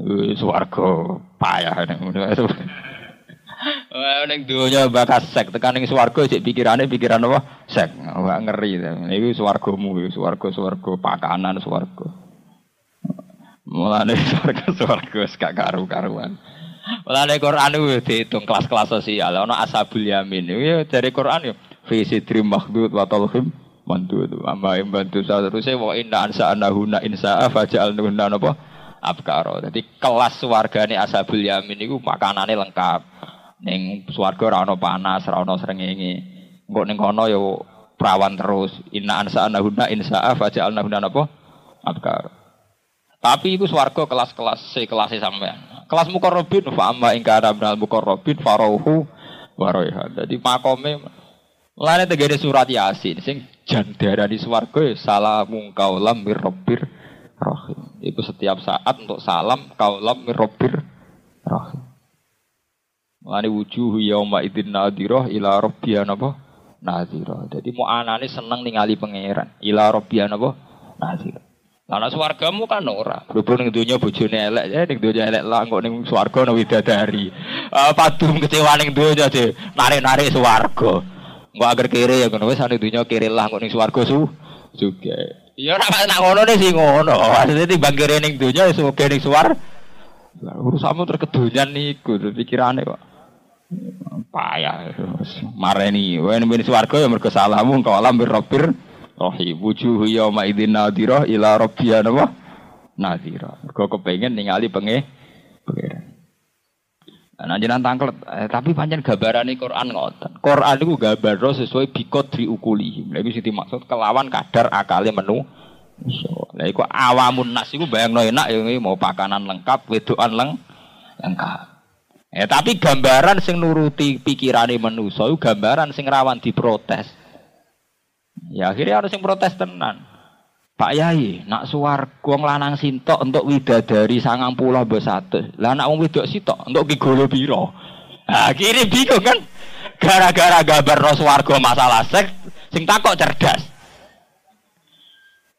Eh, swarga payah ngono. Wah ning donya bakas sek tekan ning swarga cek pikirane pikiran apa? Sek. Wah ngeri. Iku swargamu, swarga-swarga pakanan swarga. Mulane swarga-swarga gak karu-karuan. Mulane Quran itu dihitung kelas-kelas sosial. Ana ashabul yamin. Iku dari Quran yo fi sidri makhdud wa talhim mantu itu. Amma bantu terusnya wa inna ansa anahuna insa fajal nuna apa? Abkaro. Jadi kelas wargane ashabul yamin itu makanannya lengkap. Neng swarga rano panas rano srengenge. Engko ning kono yo perawan terus. Inna ansa anahuna insa fajal nuna apa? Abkaro. Tapi itu swarga kelas-kelas kelas sampean. Kelas mukorobin fa amma ingkara minal mukorobin farauhu waroiha jadi makome Mulane tegene surat Yasin sing jan darani swarga ya salamun kaulam mir rabbir rahim. Iku setiap saat untuk salam kaulam mir rabbir rahim. Mulane wujuh yauma idzin nadhirah ila rabbiya napa? Nadhirah. Jadi mau anane seneng ningali pangeran. Ila rabbiya napa? Nadhirah. Lah nek swargamu kan ora. Berhubung ning donya bojone elek, ya ning donya elek lah kok ning swarga ana widadari. Uh, padum kecewa ning donya de narik-narik swarga. Enggak agar kiri ya ngono wis ane dunya kiri lah kok ning swarga su juga. Ya ora nak ngono nih sih ngono. Maksudnya timbang kiri ning dunya wis oke ning swar. Urusanmu terkedonyan niku pikirane kok. Payah. Mareni, wen ben swarga ya mergo engko alam birrabir rohi wujuh yauma idzin nadirah ila rabbiya napa nadira. Mergo kepengin ningali penge pengiran. Nah, jenengan tangklet, eh, tapi pancen gambarane Quran ngoten. Quran iku gambar sesuai bikodri ukuli. Lha sing dimaksud kelawan kadar akale menu. Lah iku awamun nas iku bayangno enak ya mau pakanan lengkap, wedokan leng lengkap. Eh tapi gambaran sing nuruti pikirane manusa iku gambaran sing rawan diprotes. Ya akhirnya harus sing protes tenan. Pak Yai, nak suwargo lanang sintok untuk widadari sangang pulau bersatu. Lah nak wong wedok untuk gigolo biro. Nah, kiri bingung kan? Gara-gara gambar no suwargo masalah seks, sing takok cerdas.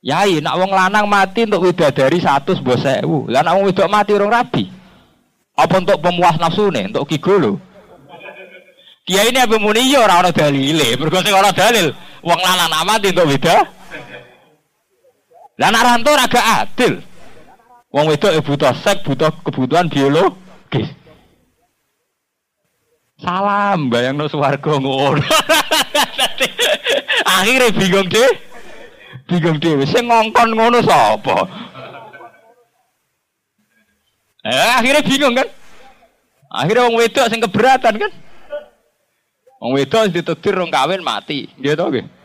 Yai, nak wong lanang mati untuk widadari satu sebuah sewu. Lah nak wong mati orang rabi. Apa untuk pemuas nafsu nih, untuk gigolo? Kiai ini apa muni yo ora ana dalile. Mergo sing dalil, wong lanang mati untuk widadari lah nak rantau agak adil. Wong wedok ya butuh seks, butuh kebutuhan biologis. Salam, bayang no suwargo ngono. Akhirnya bingung deh. Bingung deh, saya ngongkon ngono sapa? Eh, akhirnya bingung kan? Akhirnya wong wedok sing keberatan kan? Wong wedok ditetir rong kawin mati, gitu oke.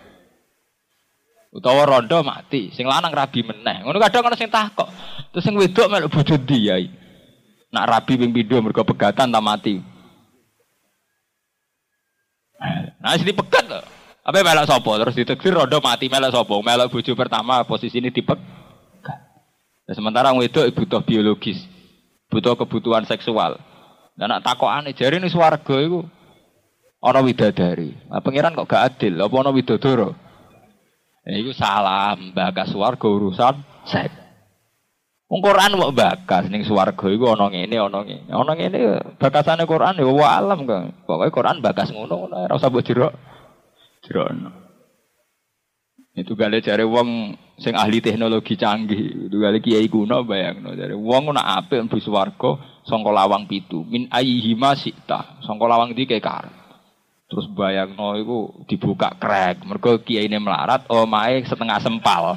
Utawa rondo mati, sing lanang rabi meneh. Ngono kadang ana sing takok. Terus sing wedok melok bojo ndi yai? Nak rabi ping pindho mergo pegatan ta mati. Nah, sini pegat loh. Apa melok sapa? Terus ditetir rondo mati melok sapa? Melok bojo pertama posisi ini dipek. Nah, sementara wedok butuh biologis, butuh kebutuhan seksual. Dan nak takokane jari ini swarga iku ana widadari. Nah, pangeran kok gak adil, apa ana widodoro? Ya, iku salah, bagas swarga urusan seks. Wong Quran mau bakas ning swarga iku ana ngene ana ngene. Ana ngene bakasane Quran ya wa alam kan. Pokoke Quran bakas ngono ngono ora usah mbok jerok. Jerokno. Itu gale cari wong sing ahli teknologi canggih. Itu gale kiai kuno bayangno cari wong nak apik mlebu swarga sangka lawang pitu. Min ayyihima sita. Sangka lawang iki kayak Terus bayangno iku dibuka krek. Mergo kiyaine melarat omahe setengah sempal.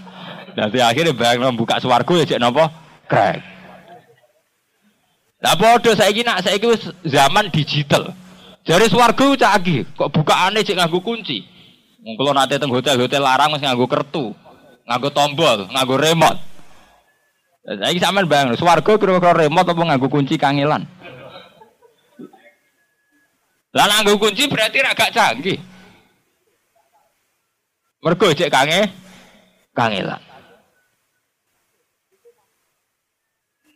Nanti akhirnya bayangno buka swarga ya cek napa? Krek. Lah padha saiki nak saiki wis zaman digital. Jare swarga canggih, kok bukaane cek nganggo kunci. Kula nate teng hotel-hotel larang wis nganggo kertu, nganggo tombol, nganggo remote. Saiki sampean bayang, swarga kira-kira remote apa nganggo kunci kangelan? Lah nganggo kunci berarti agak canggih. Mergo cek kange? Kangelan.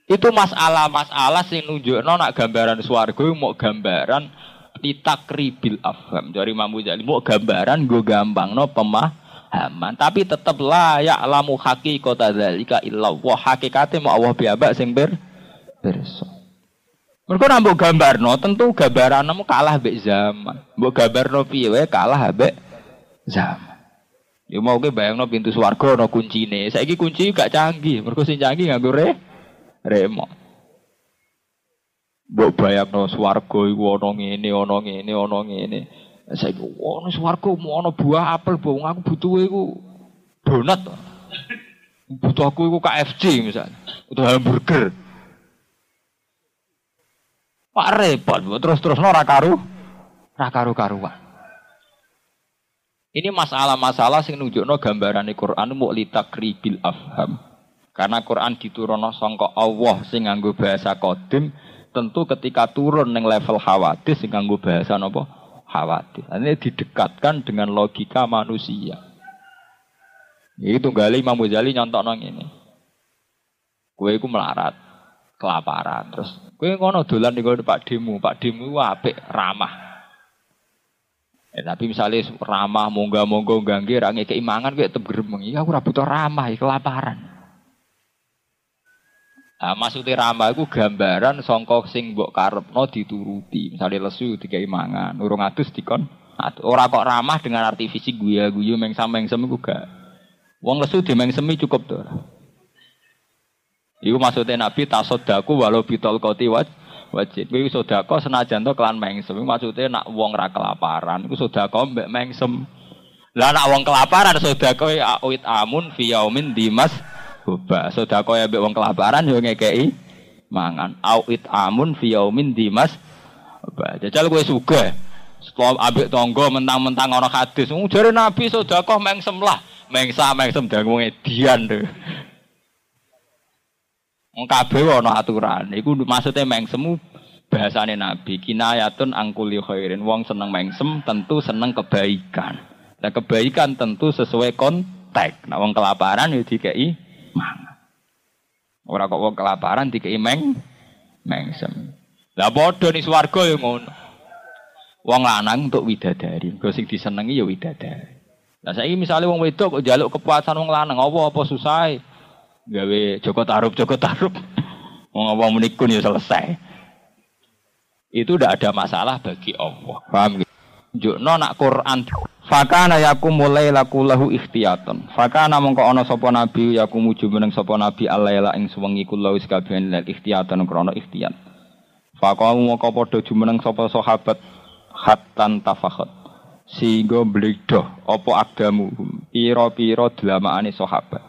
Itu masalah-masalah sing nunjukno nak gambaran swarga mau gambaran litakribil afham. Dari Imam Ghazali mau gambaran gue gampang no pemahaman. Tapi tetap layak lamu kota dalika illa wa hakikate mau Allah biaba sing ber berso mereka nambah gambar no tentu gambaran namu kalah be zaman mbok gambar no piye kalah be zaman Ya mau ke bayang no pintu swarga no kunci nih. Saya kunci gak canggih. Mereka sing canggih nggak re remote. Mbok bayangno swarga iku ana ngene, ana ngene, ana ngene. Saiki ana swarga ana buah apel, bong aku butuh iku donat. Butuh aku iku KFC misalnya, butuh hamburger. Pak repot, terus-terus ora karu, karu-karuan. Ini masalah-masalah sing gambaran Quran mau litakribil afham. Karena Quran diturunno sangka Allah sing nganggo bahasa kodim tentu ketika turun neng level khawatir sing nganggo bahasa napa khawatir. Ini didekatkan dengan logika manusia. Itu gali Imam Ghazali nyontok nong ini. Kue iku melarat, kelaparan, terus kue ngono dolan di Pak Demu, Pak Demu apik ramah. Eh, tapi misalnya ramah, mongga monggo ganggu, rangi keimangan, gue tetep geremeng. Iya, aku butuh ramah, kelaparan. Nah, maksudnya ramah itu gambaran songkok sing mbok karepno dituruti. Misalnya lesu dikai mangan, urung atus dikon. Ora kok ramah dengan arti fisik guya guyu mengsam mengsem iku gak. Wong lesu di mengsemi cukup tuh. Iku maksudnya Nabi tasodaku walau bitol koti waj wajib. Iku sodako senajan to kelan mengsem. Iku maksudnya nak wong ra kelaparan. Iku sodako mbek mengsem. Lah nak wong kelaparan sodako ya awit amun fiyaumin dimas Boba. Sedekah ya mbek wong kelaparan yo ngekeki mangan. Awit amun fi yaumin dimas. Boba. Jajal kowe sugih. Setelah ambek tonggo mentang-mentang ana hadis. Jare Nabi sedekah mengsem lah. Mengsa mengsem dangu edian to. Kabeh ana aturan. Iku maksudnya mengsemu bahasane Nabi kinayatun angkuli khairin. Wong seneng mengsem tentu seneng kebaikan. Dan kebaikan tentu sesuai konteks. Nah wong kelaparan ya dikei mangan. Ora kok wong kelaparan dikei meng mengsem. Lah padha ning swarga ya ngono. Wong lanang untuk widadari, kok sing disenengi ya widadari. Lah saiki misale wong wedok kok njaluk kepuasan wong lanang, apa apa susah gawe Joko Tarub Joko Tarub. Apa menikun ya selesai. Itu tidak ada masalah bagi Allah. Paham gitu? Jukno nak Quran Fakana yaku mulai laku lahu ikhtiyatan. Fakana mongko ana sapa nabi yaku muju meneng sapa nabi alaila ing suwengi kula wis kabeh lek ikhtiyatan krana ikhtiyat. Fakamu mongko padha jumeneng sapa sahabat hatan tafakhat. Sehingga bledoh apa agdamu pira-pira dlamaane sahabat.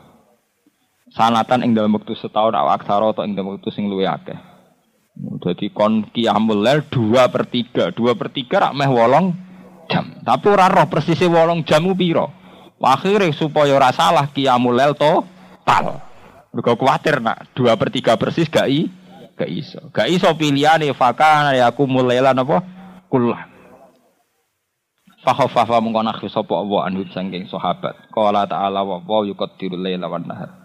Sanatan ing dalam waktu setahun awak aksara atau ing dalam waktu sing luwih akeh. Jadi kon kiamul lel dua per tiga, dua per tiga rak meh wolong jam. Tapi ora roh persisnya wolong jam piro. Akhirnya supaya ora salah kiamul lel total. Mergo kuatir nak dua per tiga persis gak i, gak iso. Gak iso pilihane fakana ya aku mulailah apa? Kullah. Fahofafa mengkon akhir sapa Allah anhu sangking sahabat. Qala ta'ala wa wa yuqaddiru laila wan nahar.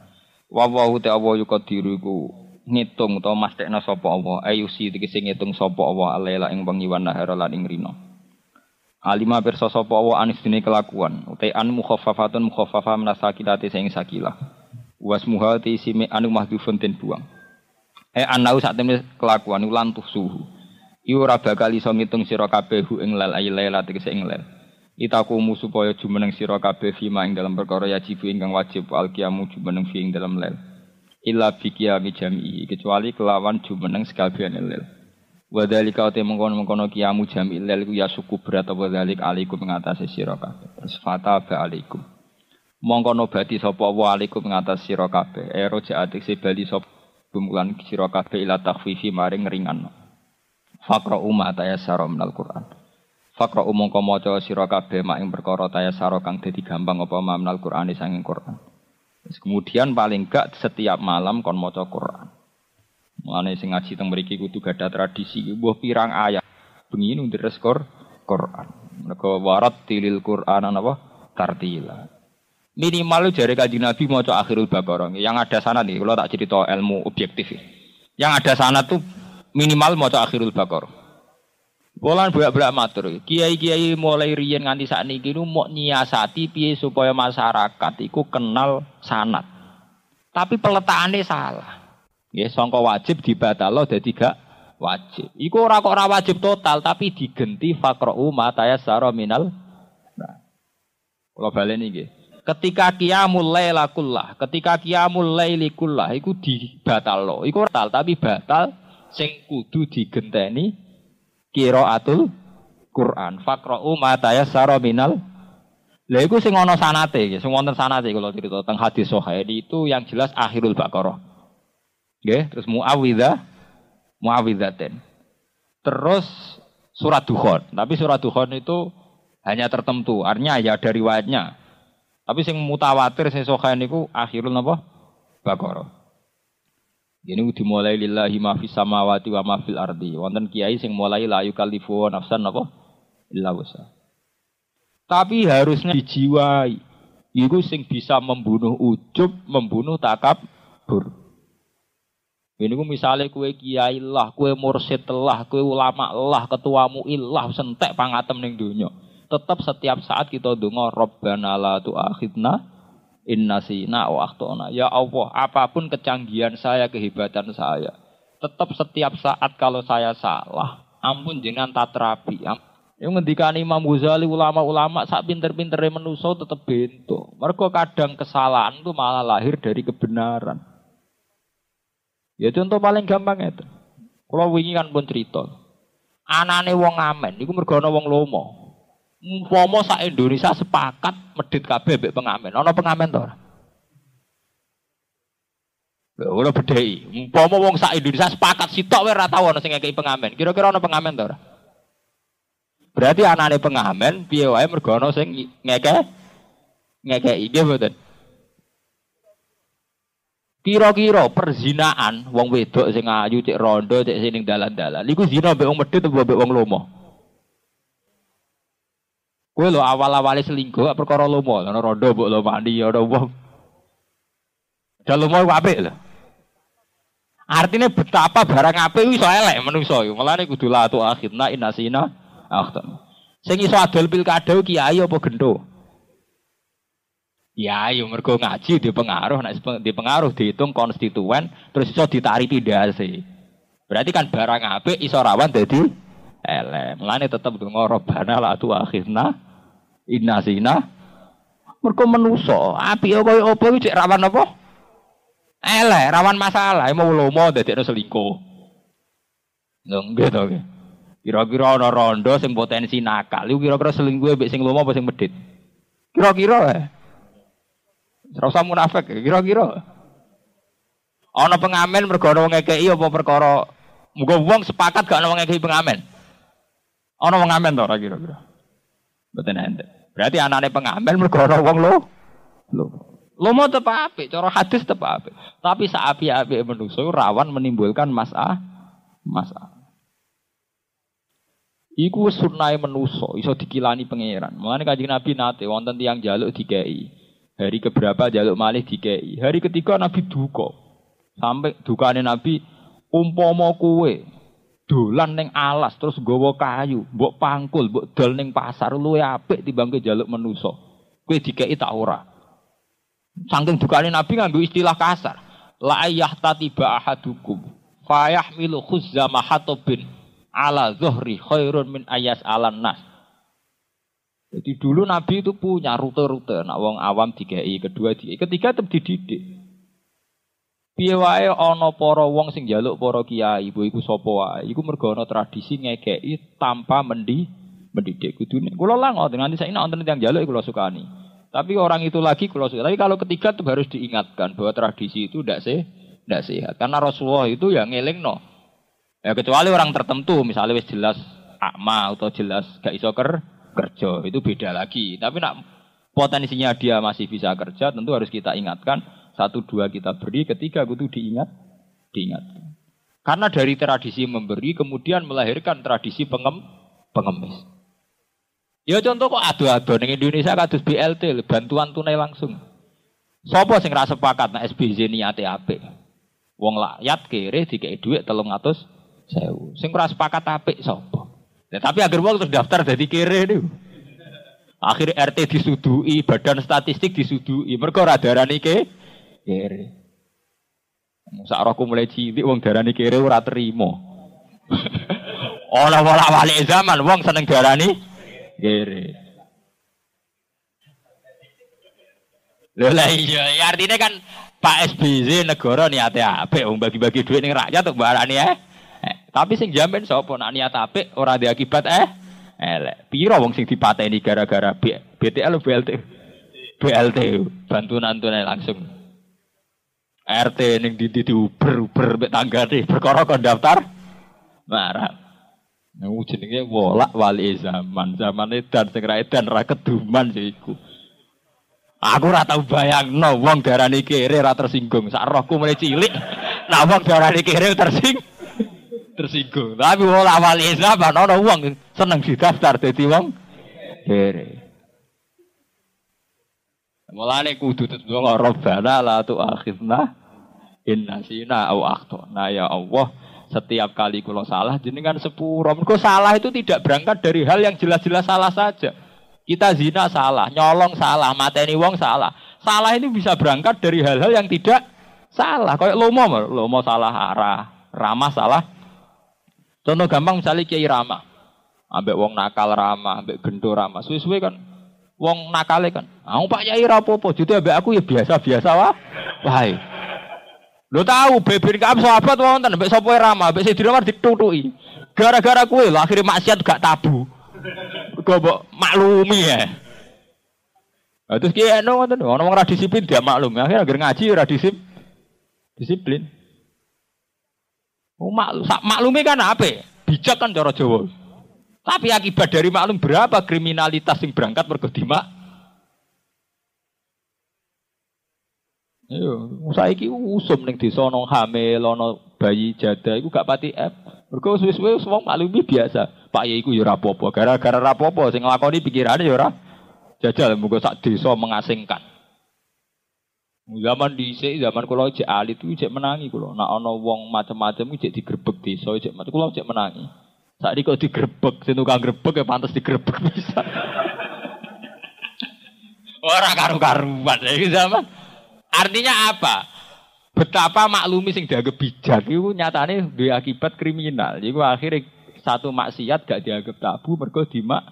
Wa wa te Allah yuqaddiru iku ngitung utawa mastekna sapa Allah ayusi tegese ngitung sapa Allah alaila ing wengi wan nahar lan ing rino. Alima pirsa sapa Allah anis dene kelakuan utai an mukhaffafatun mukhaffafa minasakilati sing sakilah. Wasmuha te isime anu mahdhufun den buang. Eh anau sak temne kelakuan ulan suhu. Iku ora bakal iso ngitung sira kabeh ing lal aylaila tegese ing lel. Itakumu supaya jumeneng sira kabeh fima ing dalam perkara yajib ingkang wajib alqiyamu jumeneng fi ing dalam lel. Illa bi qiyami jami'i kecuali kelawan jumeneng sekalian lel. Wa dzalika te mengkono-mengkono qiyamu jami'i lel iku ya suku berat apa dzalik alaikum ngatasi sira kabeh. Fata ba alaikum mongko nobati sapa wa alaikum ngatas sira kabeh ero jaatik si bali sapa bumulan sira kabeh ila takhfifi maring ringan Fakra umma tayassara minal Qur'an Fakra umongko maca sira kabeh mak ing perkara tayassara kang dadi gampang apa minal Qur'an sanging Qur'an kemudian paling gak setiap malam kon maca Qur'an Mulane sing ngaji teng mriki kudu gadah tradisi mbuh pirang ayat bengi nu skor Qur'an Mergo warat tilil Qur'an apa tartila Minimal jari kaji Nabi mau akhirul baqarah. Yang ada sana nih, kalau tak cerita ilmu objektif. Yang ada sana tuh minimal mau akhirul baqarah. Bolan bolak-bolak matur. Kiai-kiai mulai riyen nganti ini nu mau nyiasati piye supaya masyarakat iku kenal sanat. Tapi peletakannya salah. Ya, songko wajib dibatalo jadi gak wajib. Iku ora kok ora wajib total tapi digenti faqra'u ma tayassara minal. Nah. Balen iki ketika qiyamul laila kullah, ketika qiyamul laili kullah iku dibatalno. Iku batal tapi batal sing kudu digenteni qiraatul Quran. Faqra'u ma tayassara minal Lah iku sing ana sanate, sing wonten sanate kula cerita teng hadis sahih itu yang jelas akhirul Baqarah. Nggih, terus muawwidzah muawwidzatin. Terus surat Dukhan. Tapi surat Dukhan itu hanya tertentu, artinya ya dari riwayatnya. Tapi sing mutawatir sing sokan niku akhirul napa? Baqarah. Ini dimulai lillahi ma fis samawati wa ma fil ardi. Wonten kiai sing mulai la yukallifu nafsan napa? Illa wusa. Tapi harusnya dijiwai. Iku sing bisa membunuh ujub, membunuh takabur. Ini misalnya kue kiai lah, kue mursid lah, kue ulama lah, ketuamu ilah, sentek pangatem ning dunia tetap setiap saat kita dengar Rabbana la tu'akhidna inna sina wa akhtona. Ya Allah, apa pun kecanggihan saya, kehebatan saya, tetap setiap saat kalau saya salah, ampun jangan tak terapi. Yang ngendikan Imam Ghazali ulama-ulama sak pinter-pinter menuso tetap bento. Mereka kadang kesalahan itu malah lahir dari kebenaran. Ya contoh paling gampang itu. Kalau wingi kan pun cerita. Anane wong amen, iku mergo wong lomo. Umpama sak Indonesia sepakat medit kabeh mbek pengamen. Ana pengamen to ora? Ora bedhei. Umpama wong sak Indonesia sepakat sitok wae ora tau ana sing ngekeki pengamen. Kira-kira ana pengamen to ora? Berarti anane pengamen piye wae mergo ana sing ngeke ngekeki nggih mboten. Kira-kira perzinaan wong wedok sing ayu cek rondo cek sing dalan-dalan. Iku zina mbek wong medhit apa mbek wong lomo? Kue lo awal-awalnya selingkuh, perkara lomo, ana rondo mbok lo mandi, ada wong. Dan lomo iku apik lho. Artinya betapa barang apik iso elek menungso iku. Mulane kudu la tu akhirna inasina akhtan. Sing iso adol pilkada kiai apa gento? Ya, yo mergo ngaji di pengaruh, nek di pengaruh dihitung konstituen, terus iso ditaripi dasi. Berarti kan barang apik iso rawan dadi elek. Mulane tetep donga robana la tu akhirna Inna zina. Mereka menuso. Api kaya apa iki cek rawan apa? Elek, rawan masalah. Mau lomo dadekno selingkuh. Nggih to nggih. Kira-kira ana rondo sing potensi nakal. Iku kira-kira selingkuh mbek sing lomo apa sing medit? Kira-kira eh. Ora usah munafik, kira-kira. Ana pengamen mergo ana ngekeki apa perkara Muga wong sepakat gak ana wong ngekeki pengamen. Ana wong ngamen to kira-kira. Mboten enten. Berarti anane pengamen mergo ana wong lo. Lo. Lo mau tetap apik, cara hadis apik. Tapi saapi-apik manusa rawan menimbulkan masalah. Masalah. Iku sunai menuso, iso dikilani pangeran. Mulane kanjeng Nabi nate wonten tiang jaluk dikei. Hari keberapa jaluk malih dikei. Hari ketiga Nabi duka. Sampai dukane Nabi umpama kue dolan ning alas terus nggawa kayu, mbok pangkul, mbok dol ning pasar luwe apik timbang jaluk menuso. Kowe dikei tak ora. Saking dukane Nabi nganggo istilah kasar. La tatiba ahadukum fayahmilu khuzza mahatobin ala zuhri khairun min ayas alan nas. Jadi dulu Nabi itu punya rute-rute, nak wong awam dikai, kedua di, ketiga tetap dididik. Piye wae ana para wong sing njaluk para kiai, ibu iku sapa wae, iku mergo ana tradisi ngekeki tanpa mendi mendidik kudune. Kula lah ngoten nganti saiki wonten tiyang njaluk kula sukani. Tapi orang itu lagi kula suka. Tapi kalau ketiga itu harus diingatkan bahwa tradisi itu tidak sih, tidak sehat. Karena Rasulullah itu yang ngeling no. Ya kecuali orang tertentu, misalnya wis jelas akma atau jelas gak iso ker, kerja, itu beda lagi. Tapi nak potensinya dia masih bisa kerja, tentu harus kita ingatkan. Satu dua kita beri, ketiga itu diingat, diingat. Karena dari tradisi memberi kemudian melahirkan tradisi pengem, pengemis. Ya contoh kok adu-adu ning Indonesia kados BLT bantuan tunai langsung. Sopo sing rasa sepakat nek SBZ niate apik? Wong lakyat kere dikei dhuwit 300 sewu. Sing ora sepakat apik sapa? Ya, tapi agar wong terus daftar dadi kere niku. Akhir RT disudui, badan statistik disudui. Mergo ora darani kere. Sak rohku mulai cilik wong darani kere ora terima. Ora wala wali zaman wong seneng darani kere. Lho lah iya, ya artinya kan Pak SBY negara niate apik wong bagi-bagi duit ning rakyat untuk barani eh. Tapi sing jamin sapa nak niat apik ora ada akibat eh elek. Piro wong sing dipateni gara-gara BTL BLT? BLT bantuan tunai langsung. RT ning di di uber uber mek tanggane perkara kon daftar marah. Nah, jenenge wolak wali zaman. Zaman edan sing ra edan ra keduman iku. Aku ora tau bayangno wong darani kere ra tersinggung. Sak rohku mulai cilik. Nah wong darani kere tersinggung tersinggung. Tapi wong awal Islam ana wong seneng didaftar dadi wong kere. Mulane kudu tetep Rabbana la tu'akhidna in nasina au akhtana ya Allah. Setiap kali kula salah jenengan sepuro. Mergo salah itu tidak berangkat dari hal yang jelas-jelas salah saja. Kita zina salah, nyolong salah, mateni wong salah. Salah ini bisa berangkat dari hal-hal yang tidak salah. Kayak lomo, lomo salah arah, ramah salah Contoh gampang misalnya Kiai Rama. Ambek wong nakal Rama, ambek gendo Rama. Suwe-suwe kan wong nakale kan. Aku Pak Kiai rapopo, jadi ambek aku ya biasa-biasa wah. Wahai. Lo tahu beber kamu sahabat wonten ambek sapa Rama, ambek Sayyidina Umar ditutuki. Gara-gara kue lo akhirnya maksiat gak tabu. Gue maklumi ya. Nah, terus kiai no ngoten, orang orang disiplin dia maklum. Akhirnya agar ngaji ora disiplin. Oh, mak, maklumi kan apa? Bijak kan cara Jawa. Tapi akibat dari maklum berapa kriminalitas yang berangkat mergo dimak? Yo, saiki usum ning desa ana hamil ana bayi jada iku gak pati F. Mergo suwe-suwe wong maklumi biasa. Pak Yai iku ya ora apa-apa, gara-gara ora apa-apa sing nglakoni pikirane ya ora jajal muga sak desa mengasingkan. Zaman dhisik zaman kula cek alit itu cek menangi kula. Nak ana wong macam-macam cek digrebek desa macam kula cek menangi. Saat kok digrebek, sing tukang grebek ya pantes digrebek bisa. Ora karu-karuan iki zaman. Artinya apa? Betapa maklumi sing dianggap bijak itu nyatane duwe akibat kriminal. Jadi akhirnya satu maksiat gak dianggap tabu mergo dimak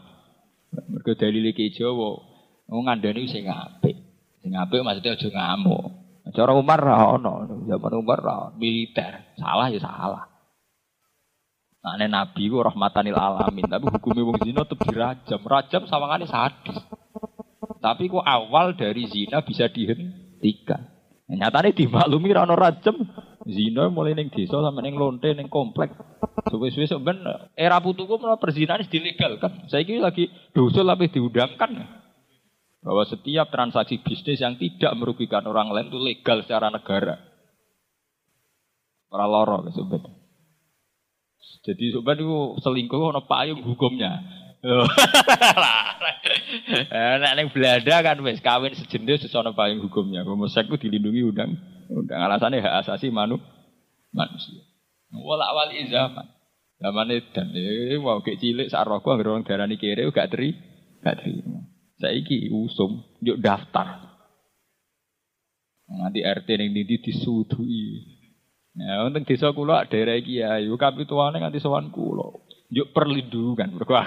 mergo dalile ki. Wong ngandani sing apik. Sing apik maksudnya aja ngamuk. Cara Umar ra ono, zaman Umar ra militer. Salah ya salah. Nah, Nabi ku rahmatanil alamin, tapi hukumnya wong zina tetep dirajam. Rajam sawangane sadis. Tapi kok awal dari zina bisa dihentikan. Nah, nyatanya dimaklumi ra ono rajam, Zina mulai ning desa sampe ning lonte ning komplek. Suwe-suwe sok ben era putuku menawa perzinahan kan. Saiki lagi dosa tapi diundangkan. Bahwa setiap transaksi bisnis yang tidak merugikan orang lain itu legal secara negara. Para loro sobat. Jadi sobat itu selingkuh ono payung hukumnya. Eh, nek ning Belanda kan wis kawin sejenis wis ana payung hukumnya. Homoseks ku dilindungi undang undang alasannya hak asasi manu manusia. Wala wali zaman. Zaman dan eh mau kek cilik sak rokok anggere wong darani kere gak teri gak terima. Saiki usum yuk daftar. Nanti RT ning ndi disudui. Ya, untuk desa kula daerah iki ya, kapituane nganti sowan kula. Yuk perlindungan mergo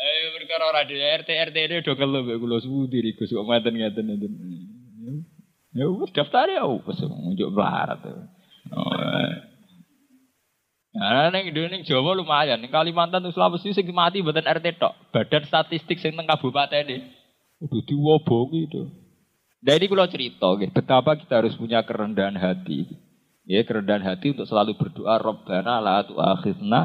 Eh perkara ora RT RT ini do kelo mbek kula sudi iki Gus kok ngaten ngaten ngaten. Ya wis daftar ya wis njuk barat. Oh. Nah, neng neng Jawa lumayan, neng Kalimantan tuh Sulawesi sing mati buatan RT tok. Badan statistik sing teng kabupaten ini. Udah diwobongi itu. Dan ini kalau cerita, gitu, betapa kita harus punya kerendahan hati. Ya, kerendahan hati untuk selalu berdoa, Rabbana la tu'akhidna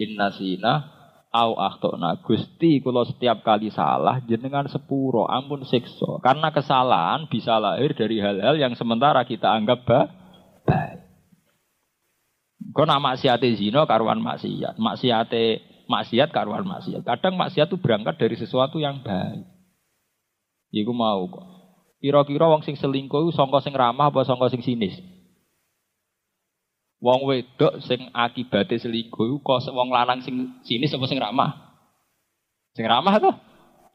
innasina au akhtona Gusti kalau setiap kali salah jenengan sepuro ampun siksa karena kesalahan bisa lahir dari hal-hal yang sementara kita anggap baik Kau nak maksiate zino karuan maksiat, maksiate maksiat karuan maksiat. Kadang maksiat itu berangkat dari sesuatu yang baik. Iku mau kok. Kira-kira wong sing selingkuh sangka sing ramah apa sangka sing sinis? Wong wedok sing akibate selingkuh kok wong lanang sing sinis apa sing ramah? Sing ramah tuh.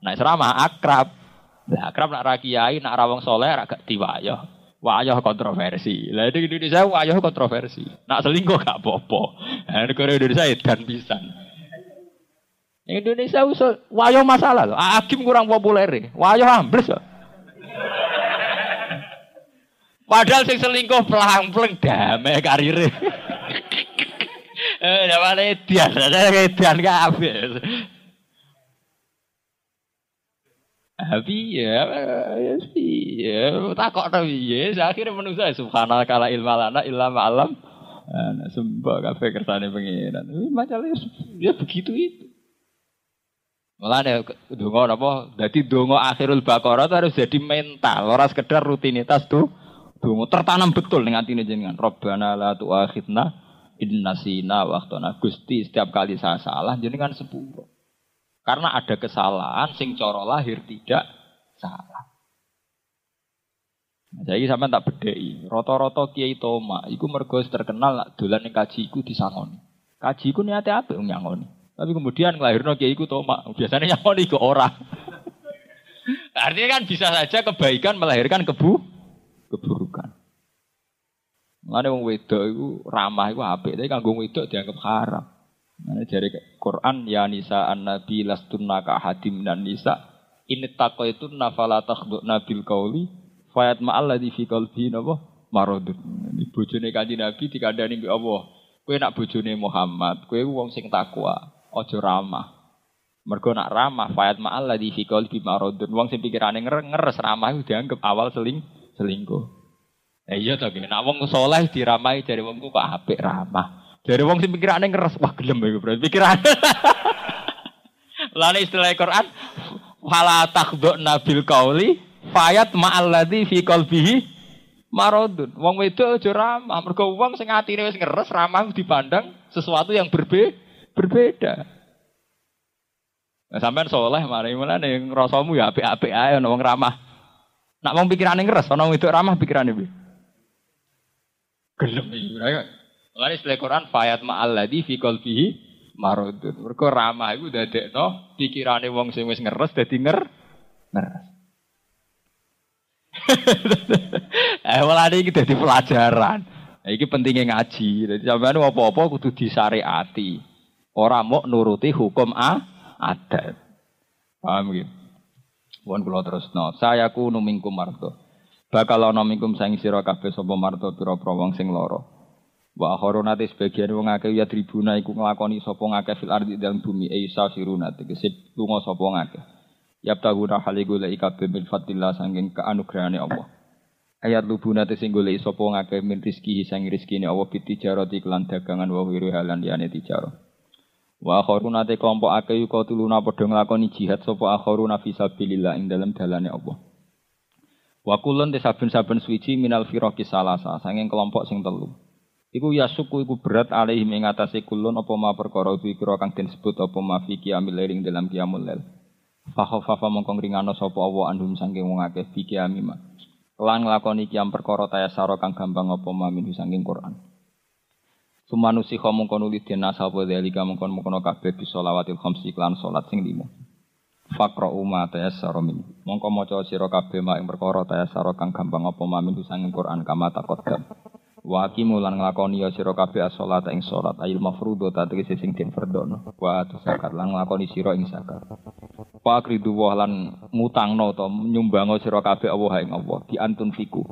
Nah, ramah akrab. Lah akrab nak ra kiai, nak ra wong saleh ra gak diwayah. Wayah kontroversi. Lah di Indonesia wayah kontroversi. Nak selingkuh gak apa-apa. Nah, negara Indonesia dan pisan. Indonesia usul wayah masalah loh. Hakim kurang populer. Wayah ambles loh. Padahal sing selingkuh pelang-pelang damai karir. Eh, mana edian, ada edian kabeh. Tapi ya, ya ya takok tapi ya, akhirnya manusia subhanallah kala ilmu lana alam. Nah, sembah kafe kersane pengiran. Masalah ya begitu itu. Malah nih dongo apa? Jadi dongo akhirul bakora itu harus jadi mental, orang sekedar rutinitas tuh. Dongo tertanam betul dengan ini jenengan. Robbana la tu'akhidna inna sina waktona. Gusti setiap kali saya salah jenengan sepuluh. Karena ada kesalahan sing coro lahir tidak salah. Nah, jadi sama tak bedai. Roto-roto kiai toma, iku mergo terkenal nak dolan yang kaji iku disangoni. Kaji iku niate apa yang nyangoni. Tapi kemudian ngelahirno kiai iku toma, biasanya nyangoni ke orang. Artinya kan bisa saja kebaikan melahirkan kebu keburukan. Mana wong wedok itu ramah itu apik, tapi kanggo wedok dianggap haram. Nah, dari Quran ya nisa an nabi lastunna ka hadim dan nisa ini tako itu nafala takhduk nabil kauli fayat ma'al ladhi fi qalbi napa marodun. Ini bojone kanjeng Nabi dikandani mbek Allah. Kowe nak bojone Muhammad, kowe wong sing takwa, aja ramah. Mergo nak ramah fayat ma'al ladhi fi qalbi marodun. Wong sing pikirane ngeres ramah itu dianggap awal seling selingkuh. Eh iya to, nek wong saleh diramahi dari wong kok apik ramah. Dari wong sing pikirane ngeres, wah gelem iku bro. Pikirane. Lalu istilah Quran, fala takhdhu nabil qauli fayat ma'alladzi fi qalbihi maradun. Wong wedok aja ramah, mergo wong sing atine wis ngeres ramah dipandang sesuatu yang berbe berbeda. Nah, sampean soleh mari mulane ngrasamu ya apik-apik ae ana ramah. Nak wong pikirane ngeres, ana wong wedok ramah pikirane piye? Gelem iki. Lalu istilah Quran fayat ma'alladhi fi qalbihi marodun. Mereka ramah itu dadekno pikirane wong sing wis ngeres dadi nger ngeres. eh malah iki dadi pelajaran. Iki pentingnya ngaji. Jadi sampean apa-apa kudu disariati. Ora mau nuruti hukum a adat. Paham gitu? Pun kula terusno. Saya ku numingkum marto. Bakal ana mingkum saing sira kabeh sapa marto pira-pira wong sing lara. Wa akharunate sebagian wong akeh ya tribuna iku nglakoni sapa ngakeh fil ardi dalam bumi isa siruna tegese lunga sapa ngakeh. Yabtaguna haligu la ikabe bil fatillah sanging keanugrahane Allah. Ayat lubuna te sing golek sapa ngake min rizki sang rezekine Allah bitijarati kelan dagangan wa wiru halan liyane tijaro. Wa akharuna te kelompok akeh yuka tuluna padha nglakoni jihad sapa akharuna fi sabilillah ing dalem dalane Allah. Wa kulun te saben-saben suci minal firaqi salasa sanging kelompok sing telu. Iku ya suku iku berat alaihi ing atase kulun apa ma perkara iki kira kang den sebut apa ma fi qiyamil ing dalam qiyamul lail. Fa khafafa mongkong ringano sapa Allah andum sanging wong akeh fi qiyamima. lan nglakoni kiam perkara tayasara kang gampang apa mamin saking Quran. Sumanusi khomong kono lidin sapa dalika mongkon mongkon kabeh bisa lawatil khamsi klan salat sing lima. Fakra umma tayassara min. Mongko maca sira kabeh mak ing perkara tayassara kang gampang apa mamin saking Quran kama takot Wa aqimu lan nglakoni ya sira kabeh as-shalat ing salat ayil mafruḍo ta tegese sing den fardhono. Wa zakat lan nglakoni sira ing zakat. Wa akridu wa lan mutangno to nyumbango sira kabeh Allah ing Allah di antun fiku.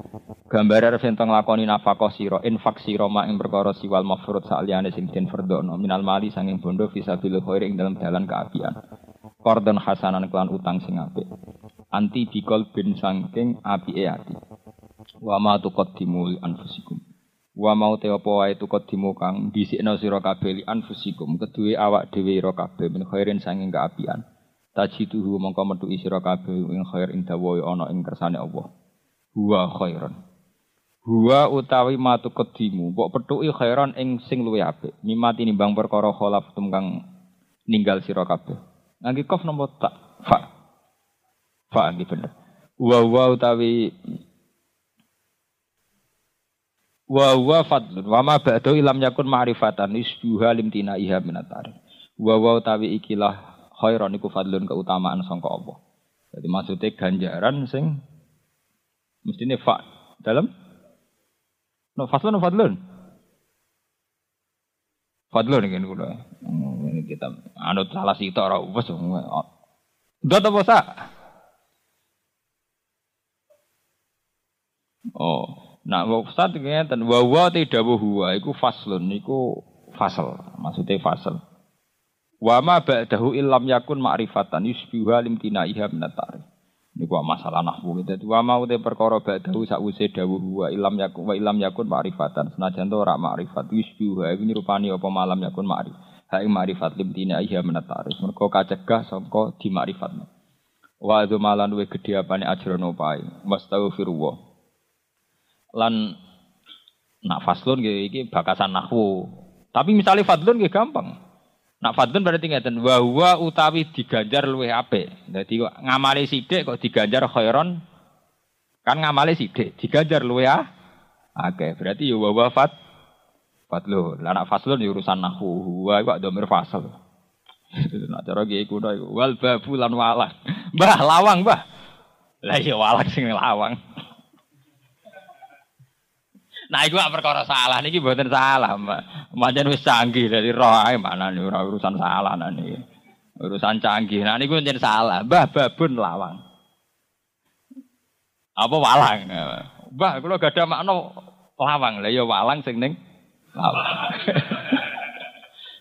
Gambare arep ento nglakoni nafkah sira infak sira mak ing perkara siwal mafruḍ saliyane sing den fardhono minal mali sanging bondo fisabilillah khair dalam dalan keapian. Kordon hasanan klan utang sing apik. Anti bikol bin sangking apike ati. Wa ma tuqaddimu anfusikum. Wa mau te apa wae kang dhisikna sira kabeh li anfusikum keduwe awak dhewe ira kabeh min khairin sanging kaapian. Tajiduhu mongko metu sira kabeh ing khair ing dawa ana ing kersane Allah. Huwa khairan. Huwa utawi matu kedimu, mbok pethuki khairan ing sing luwih apik. Mimati nimbang perkara kholaf kang ninggal sira kabeh. Ngangge kof nomor tak fa. Fa nggih bener. Wa wa utawi Wa wa fadlun wa ma ba'du ilam yakun ma'rifatan isbuha limtina iha minatar. Wa wa tawi ikilah khairan iku fadlun keutamaan sangka Allah. Jadi maksudnya ganjaran sing mestine fa dalam no fadlun no fadlun. Fadlun iki kula. Ini kita anut salah sitok ora wis. Dot apa sak? Oh, Nah, Ustaz ngeten wa wa tidak huwa iku faslun iku fasal. Maksudnya fasal. Wa ma ba'dahu illam yakun ma'rifatan yusbiha limtinaiha min at-ta'rif. Niku masalah nahwu gitu. Wa ma uti perkara ba'dahu sakwise dawuh wa illam yakun wa illam yakun ma'rifatan. Senajan to ora ma'rifat yusbiha iku nyerupani apa malam yakun ma'rif. Ha ing ma'rifat limtinaiha min at-ta'rif. Mergo kacegah sangka di ma'rifat. Wa adu malan we gedhe apane ajrono pae. Wastaghfirullah lan nak faslun gitu iki bakasan nahwu. Tapi misalnya fadlun gitu gampang. Nak fadlun berarti ngeten wa huwa utawi diganjar luwih apik. Dadi kok ngamali sithik kok diganjar khairon kan ngamali sithik diganjar luwih ah. Oke, berarti ya wa fat fadlun. Lah nak faslun ya urusan nahwu. Wa kok domir fasal. Nak cara kiye kuno iku wal babu lan walang. Mbah lawang, Mbah. Lah ya walang sing lawang. Nah, iku perkara salah niki mboten salah, Mbak. Pancen wis canggih dari roh ae mana nih urusan salah niki. Urusan canggih. Nah niku pancen salah. Mbah babun lawang. Apa walang? Mbah kula gak ada makna lawang. Lah ya walang sing ning lawang.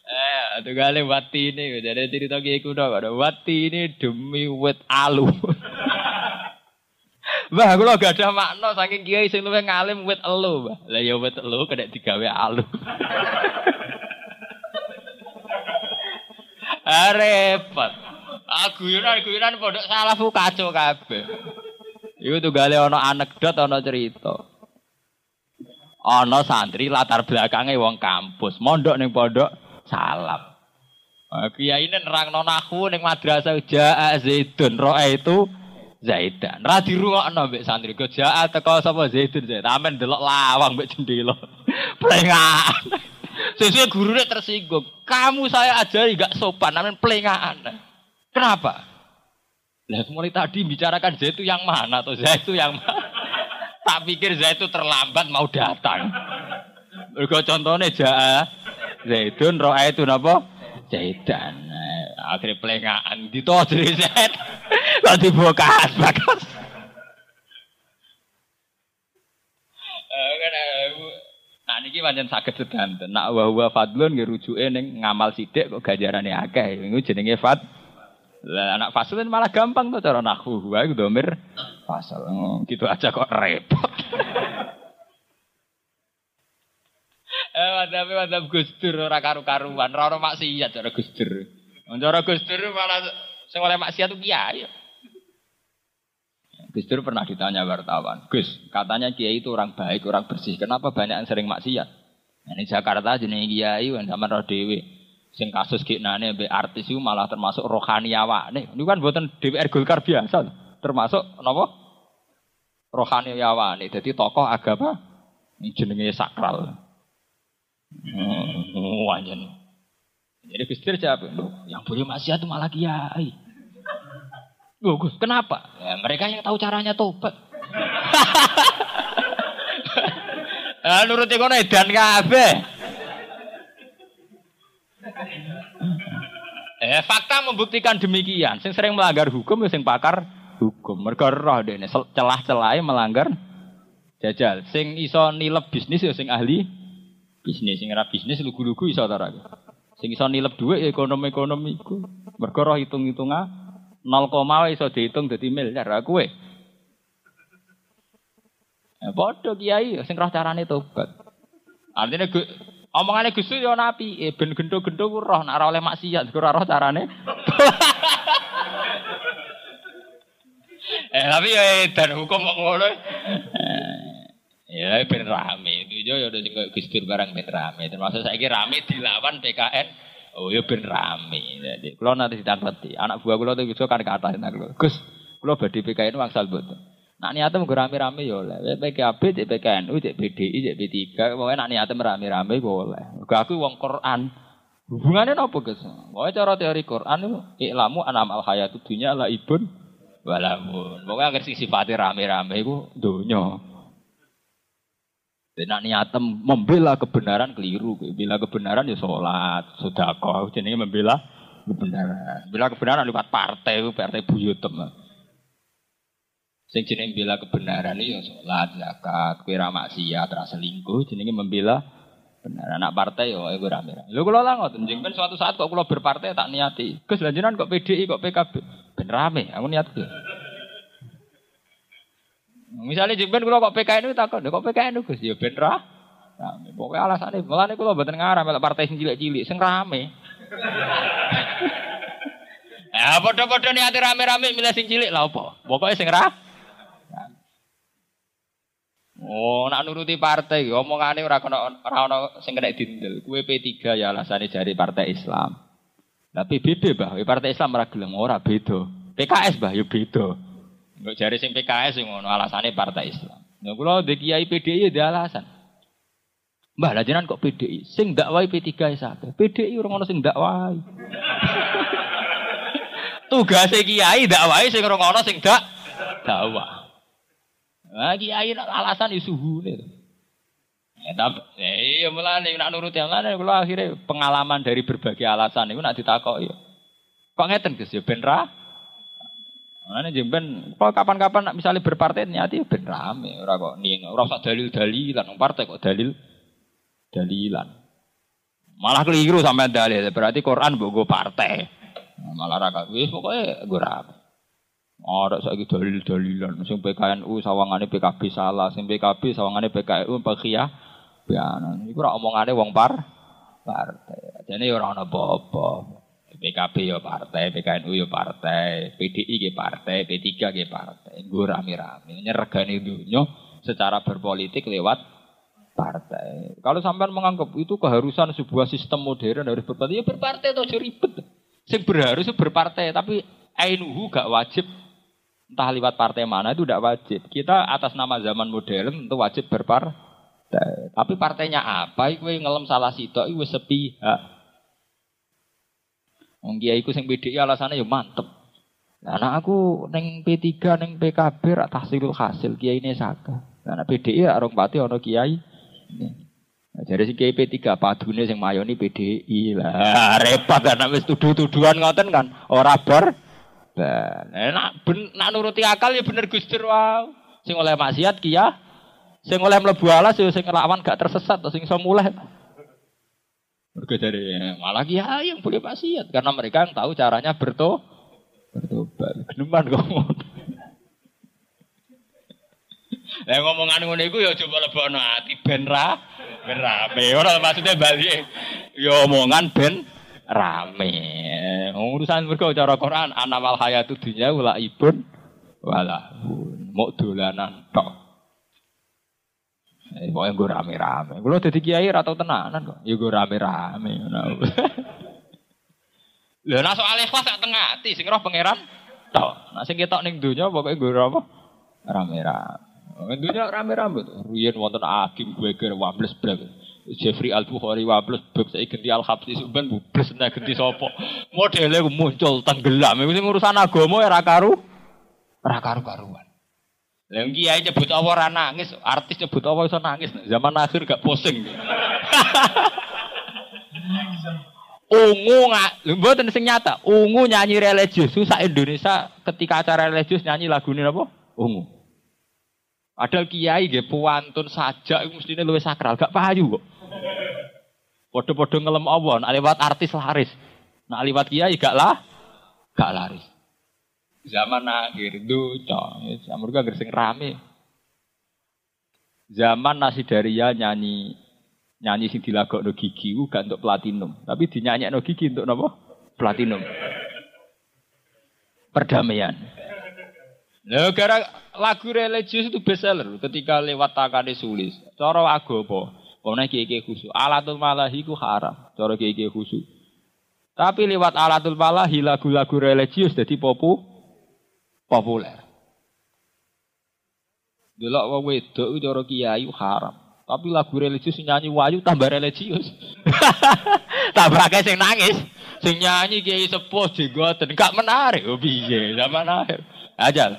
eh, tunggale wati ini jadi cerita kuno kok. Wati ini demi wit alu. Mbah kula gak ada makna saking kiai sing luwih ngalim wit elu, Mbah. Lah ya wit elu kena digawe alu. ah. Aku yuran yuran pondok salahku kacau kabeh. Iku tunggale ana anekdot ana cerita. Ana santri latar belakangnya wong kampus, mondok ning pondok salam. Kiai ini nerang nonaku ning madrasah Ja'a Zaidun roa itu Zaidan. Ra dirungokno mbek santri. Go jaat teko sapa Zaidun Zaid. Amen delok lawang mbek jendela. Plengaan. Sesuai gurune tersinggung. Kamu saya ajari gak sopan, amen plengaan. Kenapa? Lah mulai tadi bicarakan Zaid itu yang mana atau Zaid itu yang mana? tak pikir Zaid itu terlambat mau datang. Mergo contohnya Ja'a Zaidun roa itu napa? Zaidan. Akhirnya pelengaan ditodri Zaid. Kok dibukas bakas. Eh, kan, eh, nah niki pancen saged sedanten. Nak wa huwa fadlun nggih rujuke ngamal sithik kok ganjarane akeh. Iku jenenge fad. Lah anak faslun malah gampang to cara nahwu. Wa iku domir. Oh, gitu aja kok repot. eh, madhab madhab Gus Dur ora karu-karuan, ora maksiat cara Gus Dur. Cara Gus Dur malah sing oleh maksiat itu kiai. Gus Dur pernah ditanya wartawan, Gus, katanya kiai itu orang baik, orang bersih. Kenapa banyak yang sering maksiat? Nah, ini Jakarta jenis kiai, sama roh dewi. Sing kasus nane be artis itu malah termasuk rohani Nih, Ini kan buatan DPR Golkar biasa, termasuk nopo rohani nih. Jadi tokoh agama ini jenenge sakral. Hmm, Wanjen. Jadi Gus Dur jawab, yang boleh maksiat itu malah kiai. Loh Gus, kenapa? Ya, mereka yang tahu caranya tobat. Ah, nuruti kono edan kabeh. Eh, fakta membuktikan demikian. Sing sering melanggar hukum ya sing pakar hukum. Mergo roh dene celah-celahe melanggar jajal. Sing iso nilep bisnis ya sing ahli bisnis. Sing ora bisnis lugu-lugu iso ta Sing iso nilep dhuwit ya ekonomi-ekonomi iku. Mergo roh hitung-hitungan 0, iso dihitung dadi miliar aku kowe. Ya padha kiai sing roh carane tobat. Artinya gue omongane Gus yo napi, eh, ben gendo-gendo ku roh ora oleh maksiat, ora roh carane. eh tapi ya dan hukum kok ngono. Ya ben rame. Itu yo yo sing Gus barang ben rame. Termasuk saiki rame dilawan PKN Oh ya ben rame. Jadi kalau nanti ditangketi, anak buah kalau tuh bisa kan kata kalau Gus, kalau badi PKN wangsal betul. Nak niatnya mau rame-rame ya oleh. PKB, cek PKNU, cek BDI, cek B3. Pokoknya nak niatnya rame-rame boleh. Aku uang Quran. Hubungannya apa Gus? Pokoknya cara teori Quran itu iklamu anam al hayatu dunya la ibun walamun. Pokoknya agar sifatnya rame-rame itu dunya. Nak niatem membela kebenaran keliru. Membela kebenaran ya sholat, sudah kau jadi membela kebenaran. Membela kebenaran lewat partai, partai buyutem. Sing jenenge membela kebenaran ya sholat, zakat, kira maksiat, rasa selingkuh, jenenge membela benar. Anak partai yo gue rame. Lho kula lah ngoten, kan suatu saat kok kula berpartai tak niati. Gus kok PDI kok PKB. Ben rame, aku niat Misalnya jemben kalau kok PKN itu takut, kok PKN itu Gus ya ben ra. Rame. Pokoknya alasannya, malah kalau mboten ngarah melok partai sing cilik-cilik, sing rame. Ya padha-padha niate rame-rame milih sing cilik lah apa? Pokoke sing ra. Oh, nak nuruti partai, omongane ora kena ora ana sing kena dindel. Kuwe P3 ya alasane jari partai Islam. Tapi PBB, Bah, partai Islam ora gelem ora beda. PKS, Bah, ya beda. Enggak jari sing PKS sing ngono alasane partai Islam. Nah kula ndek kiai PDI ya alasan. Mbah lah jenengan kok PDI? Sing dakwai P3 sakit. PDI orang ono sing dakwai. Tugas kiai dakwai sing orang ono sing dak dakwah. Nah kiai alasan isuhune. Ya tapi eh, iya mulane nak nurut yang lain kula akhirnya pengalaman dari berbagai alasan itu nak ditakoki. Kok ngeten Gus ya ben ra Mana jemben, kalau kapan-kapan misalnya berpartai nyati ben rame, ora kok nih, ora usah dalil-dalilan, partai kok dalil dalilan. Malah keliru sampai dalil, berarti Quran bogo partai. Malah raka wis pokoknya gue rame. Ada saya dalil-dalilan, sing PKNU sawangane PKB salah, sing PKB sawangane PKNU pakia, bianan. Iku ora omongane wong par partai. Jadi orang apa-apa. PKB ya partai, PKNU ya partai, PDI ya partai, P3 ya partai. Gue rame-rame. Nyergani dunia secara berpolitik lewat partai. Kalau sampean menganggap itu keharusan sebuah sistem modern harus berpartai, ya berpartai itu ribet. Sing berharus berpartai, tapi ainuhu gak wajib entah lewat partai mana itu tidak wajib. Kita atas nama zaman modern itu wajib berpartai. Tapi partainya apa? Iku ngelem salah sitok, iku sepihak. Wong kiai iku sing PDI alasane ya mantep. Nah, anak aku neng P3 neng PKB rak tahsilul hasil kiai ini saka. Nah, PDI ya orang pati ono kiai. Nah, jadi si kiai P3 padune sing mayoni PDI lah. Repot kan wis tuduh-tuduhan ngoten kan ora bar. Nah, nak ben nak nuruti akal ya bener Gus Dur wow. Sing oleh maksiat kia, sing oleh mlebu alas ya sing lawan gak tersesat sing iso mulai. Mereka dari malah ya yang boleh pasiat karena mereka yang tahu caranya berto bertobat. Geneman kok. Lah ngomongan ngono iku ya coba lebokno ati ben ra ben rame. Ora maksudnya balik. Ya omongan ben rame. Urusan mergo cara Quran anamal hayatu dunya wala ibun wala mau dolanan tok. Eh, pokoknya gue rame-rame. Gue jadi kiai atau tenanan kok. Ya gue rame-rame. Lha nek soal ikhlas sak tengah ati sing roh pangeran tok. Nek sing ketok ning donya pokoke gue apa? Rame-rame. Dunya rame-rame tuh. Riyen wonten Agim Gweger Wables Blek. Jeffrey Al Bukhari Wables bab saya ganti Al Habsi sampean bubles nek ganti sapa. Modele muncul tenggelam. Iku sing urusan agama ora karu ora karu-karuan. Lah kiai nyebut apa ora nangis, artis nyebut apa iso nangis. Zaman akhir gak pusing. Ungu nggak, mboten sing nyata. Ungu nyanyi religius, susah Indonesia ketika acara religius nyanyi lagu ini apa? Ungu. Padahal kiai nggih puantun saja iku mestine luwih sakral, gak payu kok. Padha-padha ngelem nek lewat artis laris. Nek lewat kiai gak lah, gak laris. Zaman akhir duca, zaman gak sing rame. Zaman nasi daria nyanyi nyanyi sing dilagokno gigi ku gak untuk platinum, tapi no gigi untuk napa? Platinum. Perdamaian. Nah, gara lagu religius itu bestseller ketika lewat takane sulis. Cara agama, pokoknya kiai khusus. Alatul malahi ku haram. Cara kiai khusus. Tapi lewat alatul malahi lagu-lagu religius jadi popu populer. Delok wong wedok cara kiai haram. Tapi lagu religius nyanyi wayu tambah religius. tambah akeh sing nangis. Sing nyanyi kiai sepuh jenggoten gak menarik. Oh piye zaman akhir. Ajal.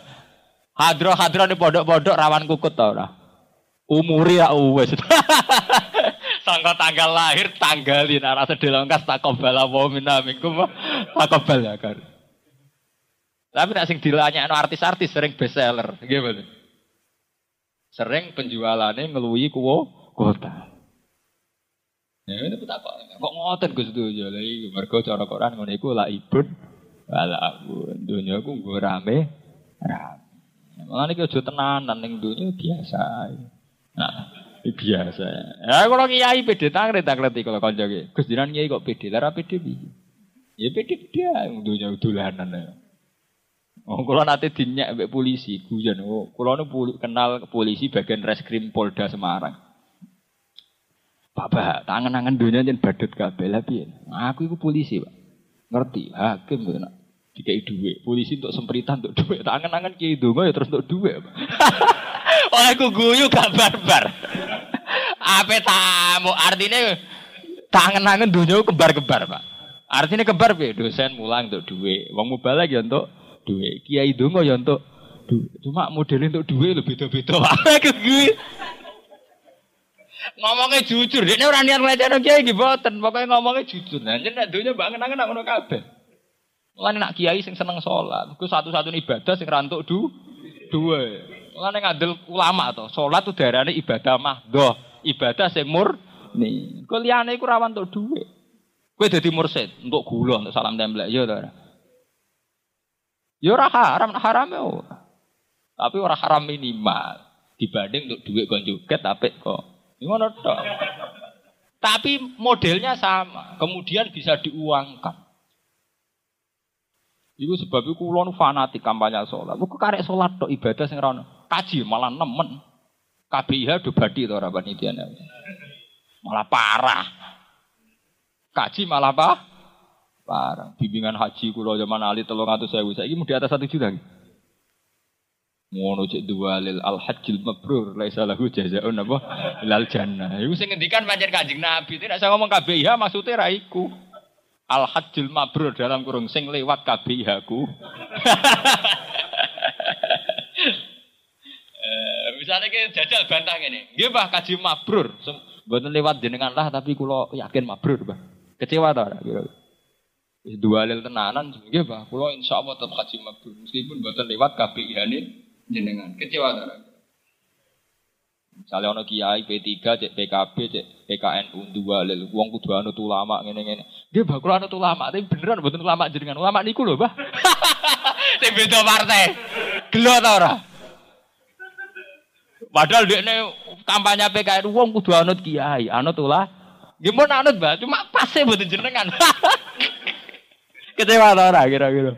Hadro-hadro di pondok-pondok rawan kukut tau ora? Umuri ya wis. Sangka tanggal lahir tanggalin arah sedelongkas takobala wa minna minkum takobal ya kan. Tapi nak sing dilanyakno artis-artis sering bestseller, gimana? Sering penjualannya ngeluhi kuwo kota. Ya itu tak kok ngoten Gus Dunya lha iki mergo cara Quran ngono iku la ibun wala abun. Dunya ku nggo rame rame. Mulane iki aja tenanan ning dunya biasa. Nah, biasa. Ya kalau kiai tangre tak ngerti kalau kanca iki. Gus Dinan kiai kok pede, lara pede piye? Ya dia dunya dolanan ya. Oh, kalau nanti dinyak mbek polisi, guyon. Oh, kalau nu kenal polisi bagian reskrim Polda Semarang. Bapak, tangan-tangan dunia jen badut kabeh lah piye? Aku itu polisi, Pak. Ngerti, hakim gitu nak. Dikai duit, polisi untuk sempritan untuk duit, tangan-tangan kiai dongo ya terus untuk duit. oh, aku guyu gak barbar. Apa tamu? Artinya tangan-tangan dunia kembar-kembar, Pak. Artinya kembar piye? Dosen mulang untuk duit, wong mubalak ya untuk duit. Kiai dongo ya untuk duit. Cuma modelnya untuk duit lebih beda-beda. Apa gue? ngomongnya jujur, dia orang niat ngelecehno kiai iki boten, pokoknya ngomongnya jujur. Nah, nek dunya bangen-angen ngono kabeh. Mulane nak kiai sing seneng sholat, ku satu-satunya ibadah sing rantuk du dua. Mulane ngandel ulama to, sholat tuh darahnya ibadah mahdoh, ibadah sing murni. Ku liyane iku rawan untuk duit. Kowe dadi mursid, untuk gula, untuk salam templek, ya to. Ya ora haram, haram ya. Tapi ora haram minimal dibanding untuk duit kon joget tapi kok. Ngono tok. Tapi modelnya sama, kemudian bisa diuangkan. Iku sebab itu kulo fanatik kampanye sholat. Kok karek sholat tok ibadah sing rono. Kaji malah nemen. KBIH do badi to ora panitiane. Malah parah. Kaji malah apa? Parang bimbingan haji kulo zaman Ali telung atau saya Saiki mau di atas satu juta. Ngono cek dua lil al hajjil mabrur laisa lahu jazaun apa lal jannah. Iku sing ngendikan pancen Kanjeng Nabi. Tidak saya ngomong KBIH maksudnya ra iku. Al hajjil mabrur dalam kurung sing lewat KBIH ku. Eh, misalnya ke jajal bantah ini, nggih Pak kaji mabrur, mboten lewat jenengan lah tapi kulo yakin mabrur, Pak. Kecewa ta ora dua lil tenanan nggih Pak. Kula insyaallah tetep kaji mabrur meskipun mboten lewat KPIH jenengan. Kecewa ta? Misalnya ono kiai P3, cek PKB, cek PKNU dua lil wong kudu anut ulama ngene-ngene. Nggih Pak, kula anut ulama, tapi beneran mboten ulama jenengan. Ulama niku lho, Pak. Sing beda partai. Gelo ta ora? Padahal dia ini kampanye PKR uang kudu anut kiai, anut ulah. Gimana anut mbak? Cuma pasnya buat jenengan. Kecewa tau ora kira-kira.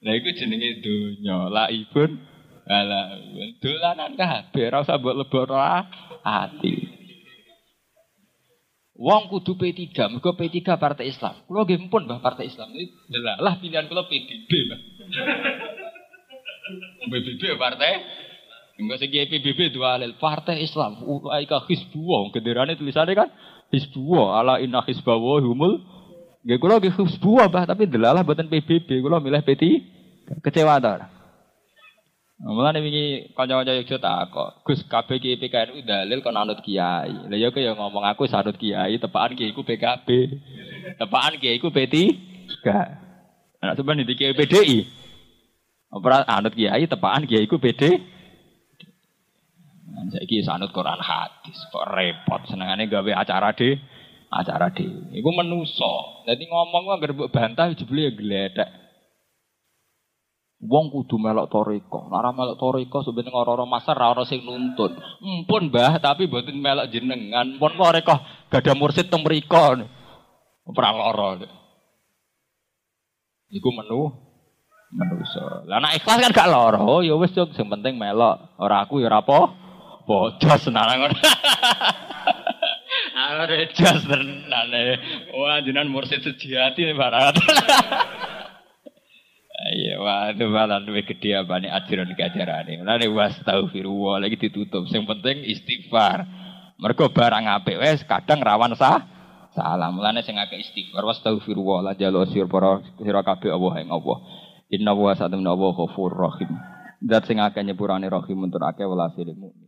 Nah itu jenenge dunya, la ibun ala dolanan kabeh ora usah mbok lebokno ati. Wong kudu P3, mergo P3 Partai Islam. Kulo nggih pun Mbah Partai Islam. Delalah pilihan kula PBB, Mbah. PBB partai Enggak segi PBB dua alil partai Islam. Ulaika hizbullah. Genderane tulisannya kan hizbullah ala inna hizbawa humul. Nggih kula nggih hizbullah bah tapi delalah buatan PBB. Kula milih PT kecewa ta. Mulane wingi kanca-kanca Yogyo tak kok. Gus kabeh ki PKNU dalil kon anut kiai. Lah ya kaya ngomong aku sanut kiai, tepakan kiai ku PKB. Tepakan kiai ku P3. Enggak. Anak sebenarnya di kiai PDI. Apa anut kiai tepakan kiai ku PD. Kira sanut Quran hadis kok repot senengane gawe acara de acara de. Iku menuso. Jadi ngomong kok gerbek bantah jebule ya gledek. Wong kudu melok toriko. Nek ora melok toriko sebenarnya ora-ora masar ora sing nuntun. Empun Mbah, tapi mboten melok jenengan. Pun toriko ada mursid teng. Ora lara. Iku menu menuso. Lah nek ikhlas kan gak lara. Oh ya wis sing penting melok. Ora aku ya ora apa. Bocah senarang ngono. Are jas tenan. Wah jenengan mursid sejati barat. Iya, waduh malah luwih gede apa nih ajaran kajarane. Mulane wastagfirullah lagi ditutup. Yang penting istighfar. Mergo barang apik wes kadang rawan sah. Salah. Mulane sing akeh istighfar wastagfirullah la jalo sir para sira kabeh Allah ing Allah. Inna wa sa'atamna wa ghafur rahim. Dat sing akeh nyepurane rahim untuk akeh welasile mukmin.